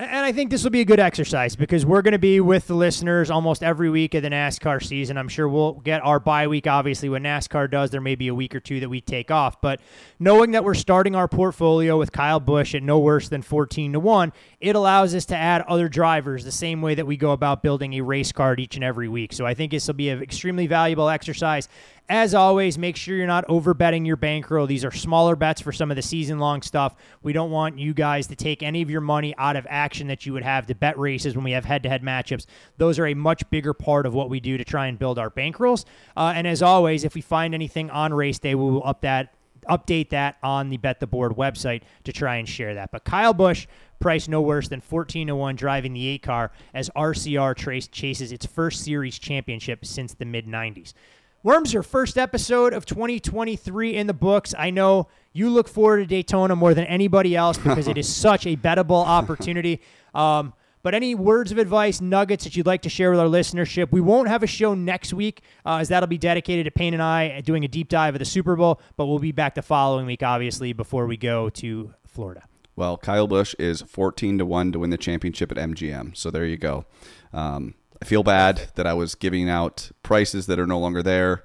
And I think this will be a good exercise because we're going to be with the listeners almost every week of the NASCAR season. I'm sure we'll get our bye week, obviously, when NASCAR does. There may be a week or two that we take off. But knowing that we're starting our portfolio with Kyle Busch at no worse than 14 to 1, it allows us to add other drivers the same way that we go about building a race card each and every week. So I think this will be an extremely valuable exercise. As always, make sure you're not over betting your bankroll. These are smaller bets for some of the season long stuff. We don't want you guys to take any of your money out of action that you would have to bet races when we have head to head matchups. Those are a much bigger part of what we do to try and build our bankrolls. Uh, and as always, if we find anything on race day, we will up that update that on the Bet the Board website to try and share that. But Kyle Busch, priced no worse than 14 to 1 driving the 8 car as RCR trace chases its first series championship since the mid 90s. Worms, your first episode of 2023 in the books. I know you look forward to Daytona more than anybody else because it is such a bettable opportunity. Um, but any words of advice, nuggets that you'd like to share with our listenership? We won't have a show next week, uh, as that'll be dedicated to Payne and I doing a deep dive of the Super Bowl. But we'll be back the following week, obviously, before we go to Florida. Well, Kyle Busch is 14 to 1 to win the championship at MGM. So there you go. Um, I feel bad that I was giving out prices that are no longer there.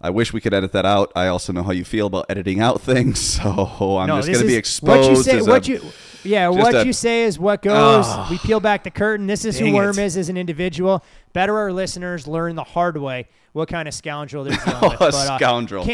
I wish we could edit that out. I also know how you feel about editing out things, so I'm No, just going to be exposed. What you say, what a- you, yeah, what a- you say is what goes. Ah. we peel back the curtain. This is who Worm it. is as an individual. Better our listeners learn the hard way what kind of scoundrel they're dealing Oh, with. a But, uh, scoundrel.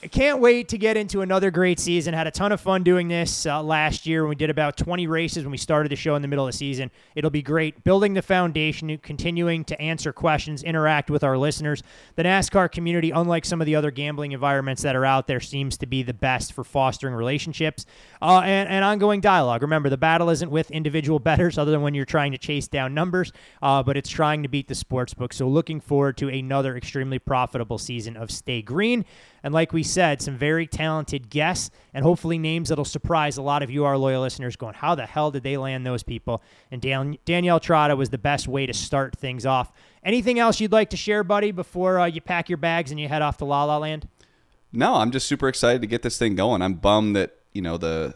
Can't, can't wait to get into another great season. Had a ton of fun doing this uh, last year when we did about 20 races when we started the show in the middle of the season. It'll be great building the foundation, continuing to answer questions, interact with our listeners. The NASCAR community, unlike some of the other gambling environments that are out there, seems to be the best for fostering relationships uh, and, and ongoing dialogue. Remember, the battle isn't with individual bettors, other than when you're trying to chase down numbers, uh, but it's trying to beat the sports book. So, looking forward to another extremely profitable season of Stay Green. And like we said, some very talented guests and hopefully names that'll surprise a lot of you, our loyal listeners, going, how the hell did they land those people? And Dan- Danielle Trotta was the best way to start things off. Anything else you'd like to share, buddy, before uh, you pack your bags and you head off to La La Land? No, I'm just super excited to get this thing going. I'm bummed that you know the,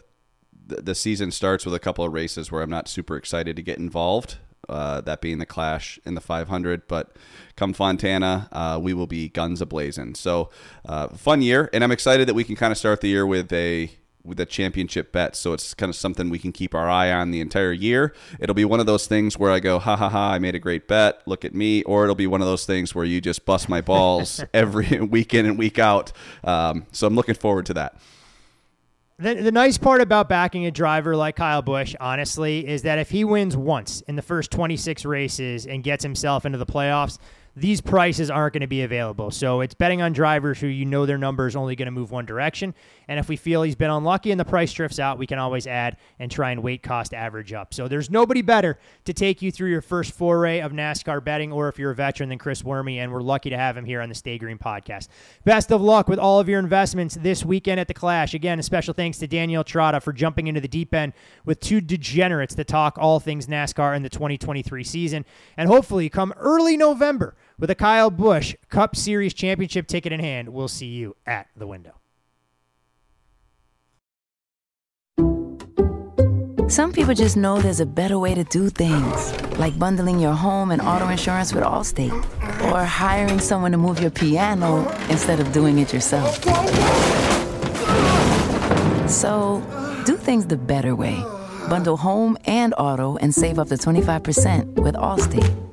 the season starts with a couple of races where I'm not super excited to get involved. Uh, that being the Clash in the 500, but come Fontana, uh, we will be guns a blazing. So uh, fun year, and I'm excited that we can kind of start the year with a with a championship bet. So it's kind of something we can keep our eye on the entire year. It'll be one of those things where I go, ha ha ha, I made a great bet. Look at me. Or it'll be one of those things where you just bust my balls every week in and week out. Um, so I'm looking forward to that. The, the nice part about backing a driver like Kyle Busch, honestly, is that if he wins once in the first 26 races and gets himself into the playoffs, these prices aren't going to be available. So it's betting on drivers who you know their number is only going to move one direction. And if we feel he's been unlucky and the price drifts out, we can always add and try and weight cost average up. So there's nobody better to take you through your first foray of NASCAR betting, or if you're a veteran, than Chris Werme. And we're lucky to have him here on the Stay Green podcast. Best of luck with all of your investments this weekend at the Clash. Again, a special thanks to Danielle Trotta for jumping into the deep end with two degenerates to talk all things NASCAR in the 2023 season. And hopefully, come early November with a Kyle Busch Cup Series championship ticket in hand, we'll see you at the window. Some people just know there's a better way to do things, like bundling your home and auto insurance with Allstate, or hiring someone to move your piano instead of doing it yourself. So, do things the better way. Bundle home and auto and save up to 25% with Allstate.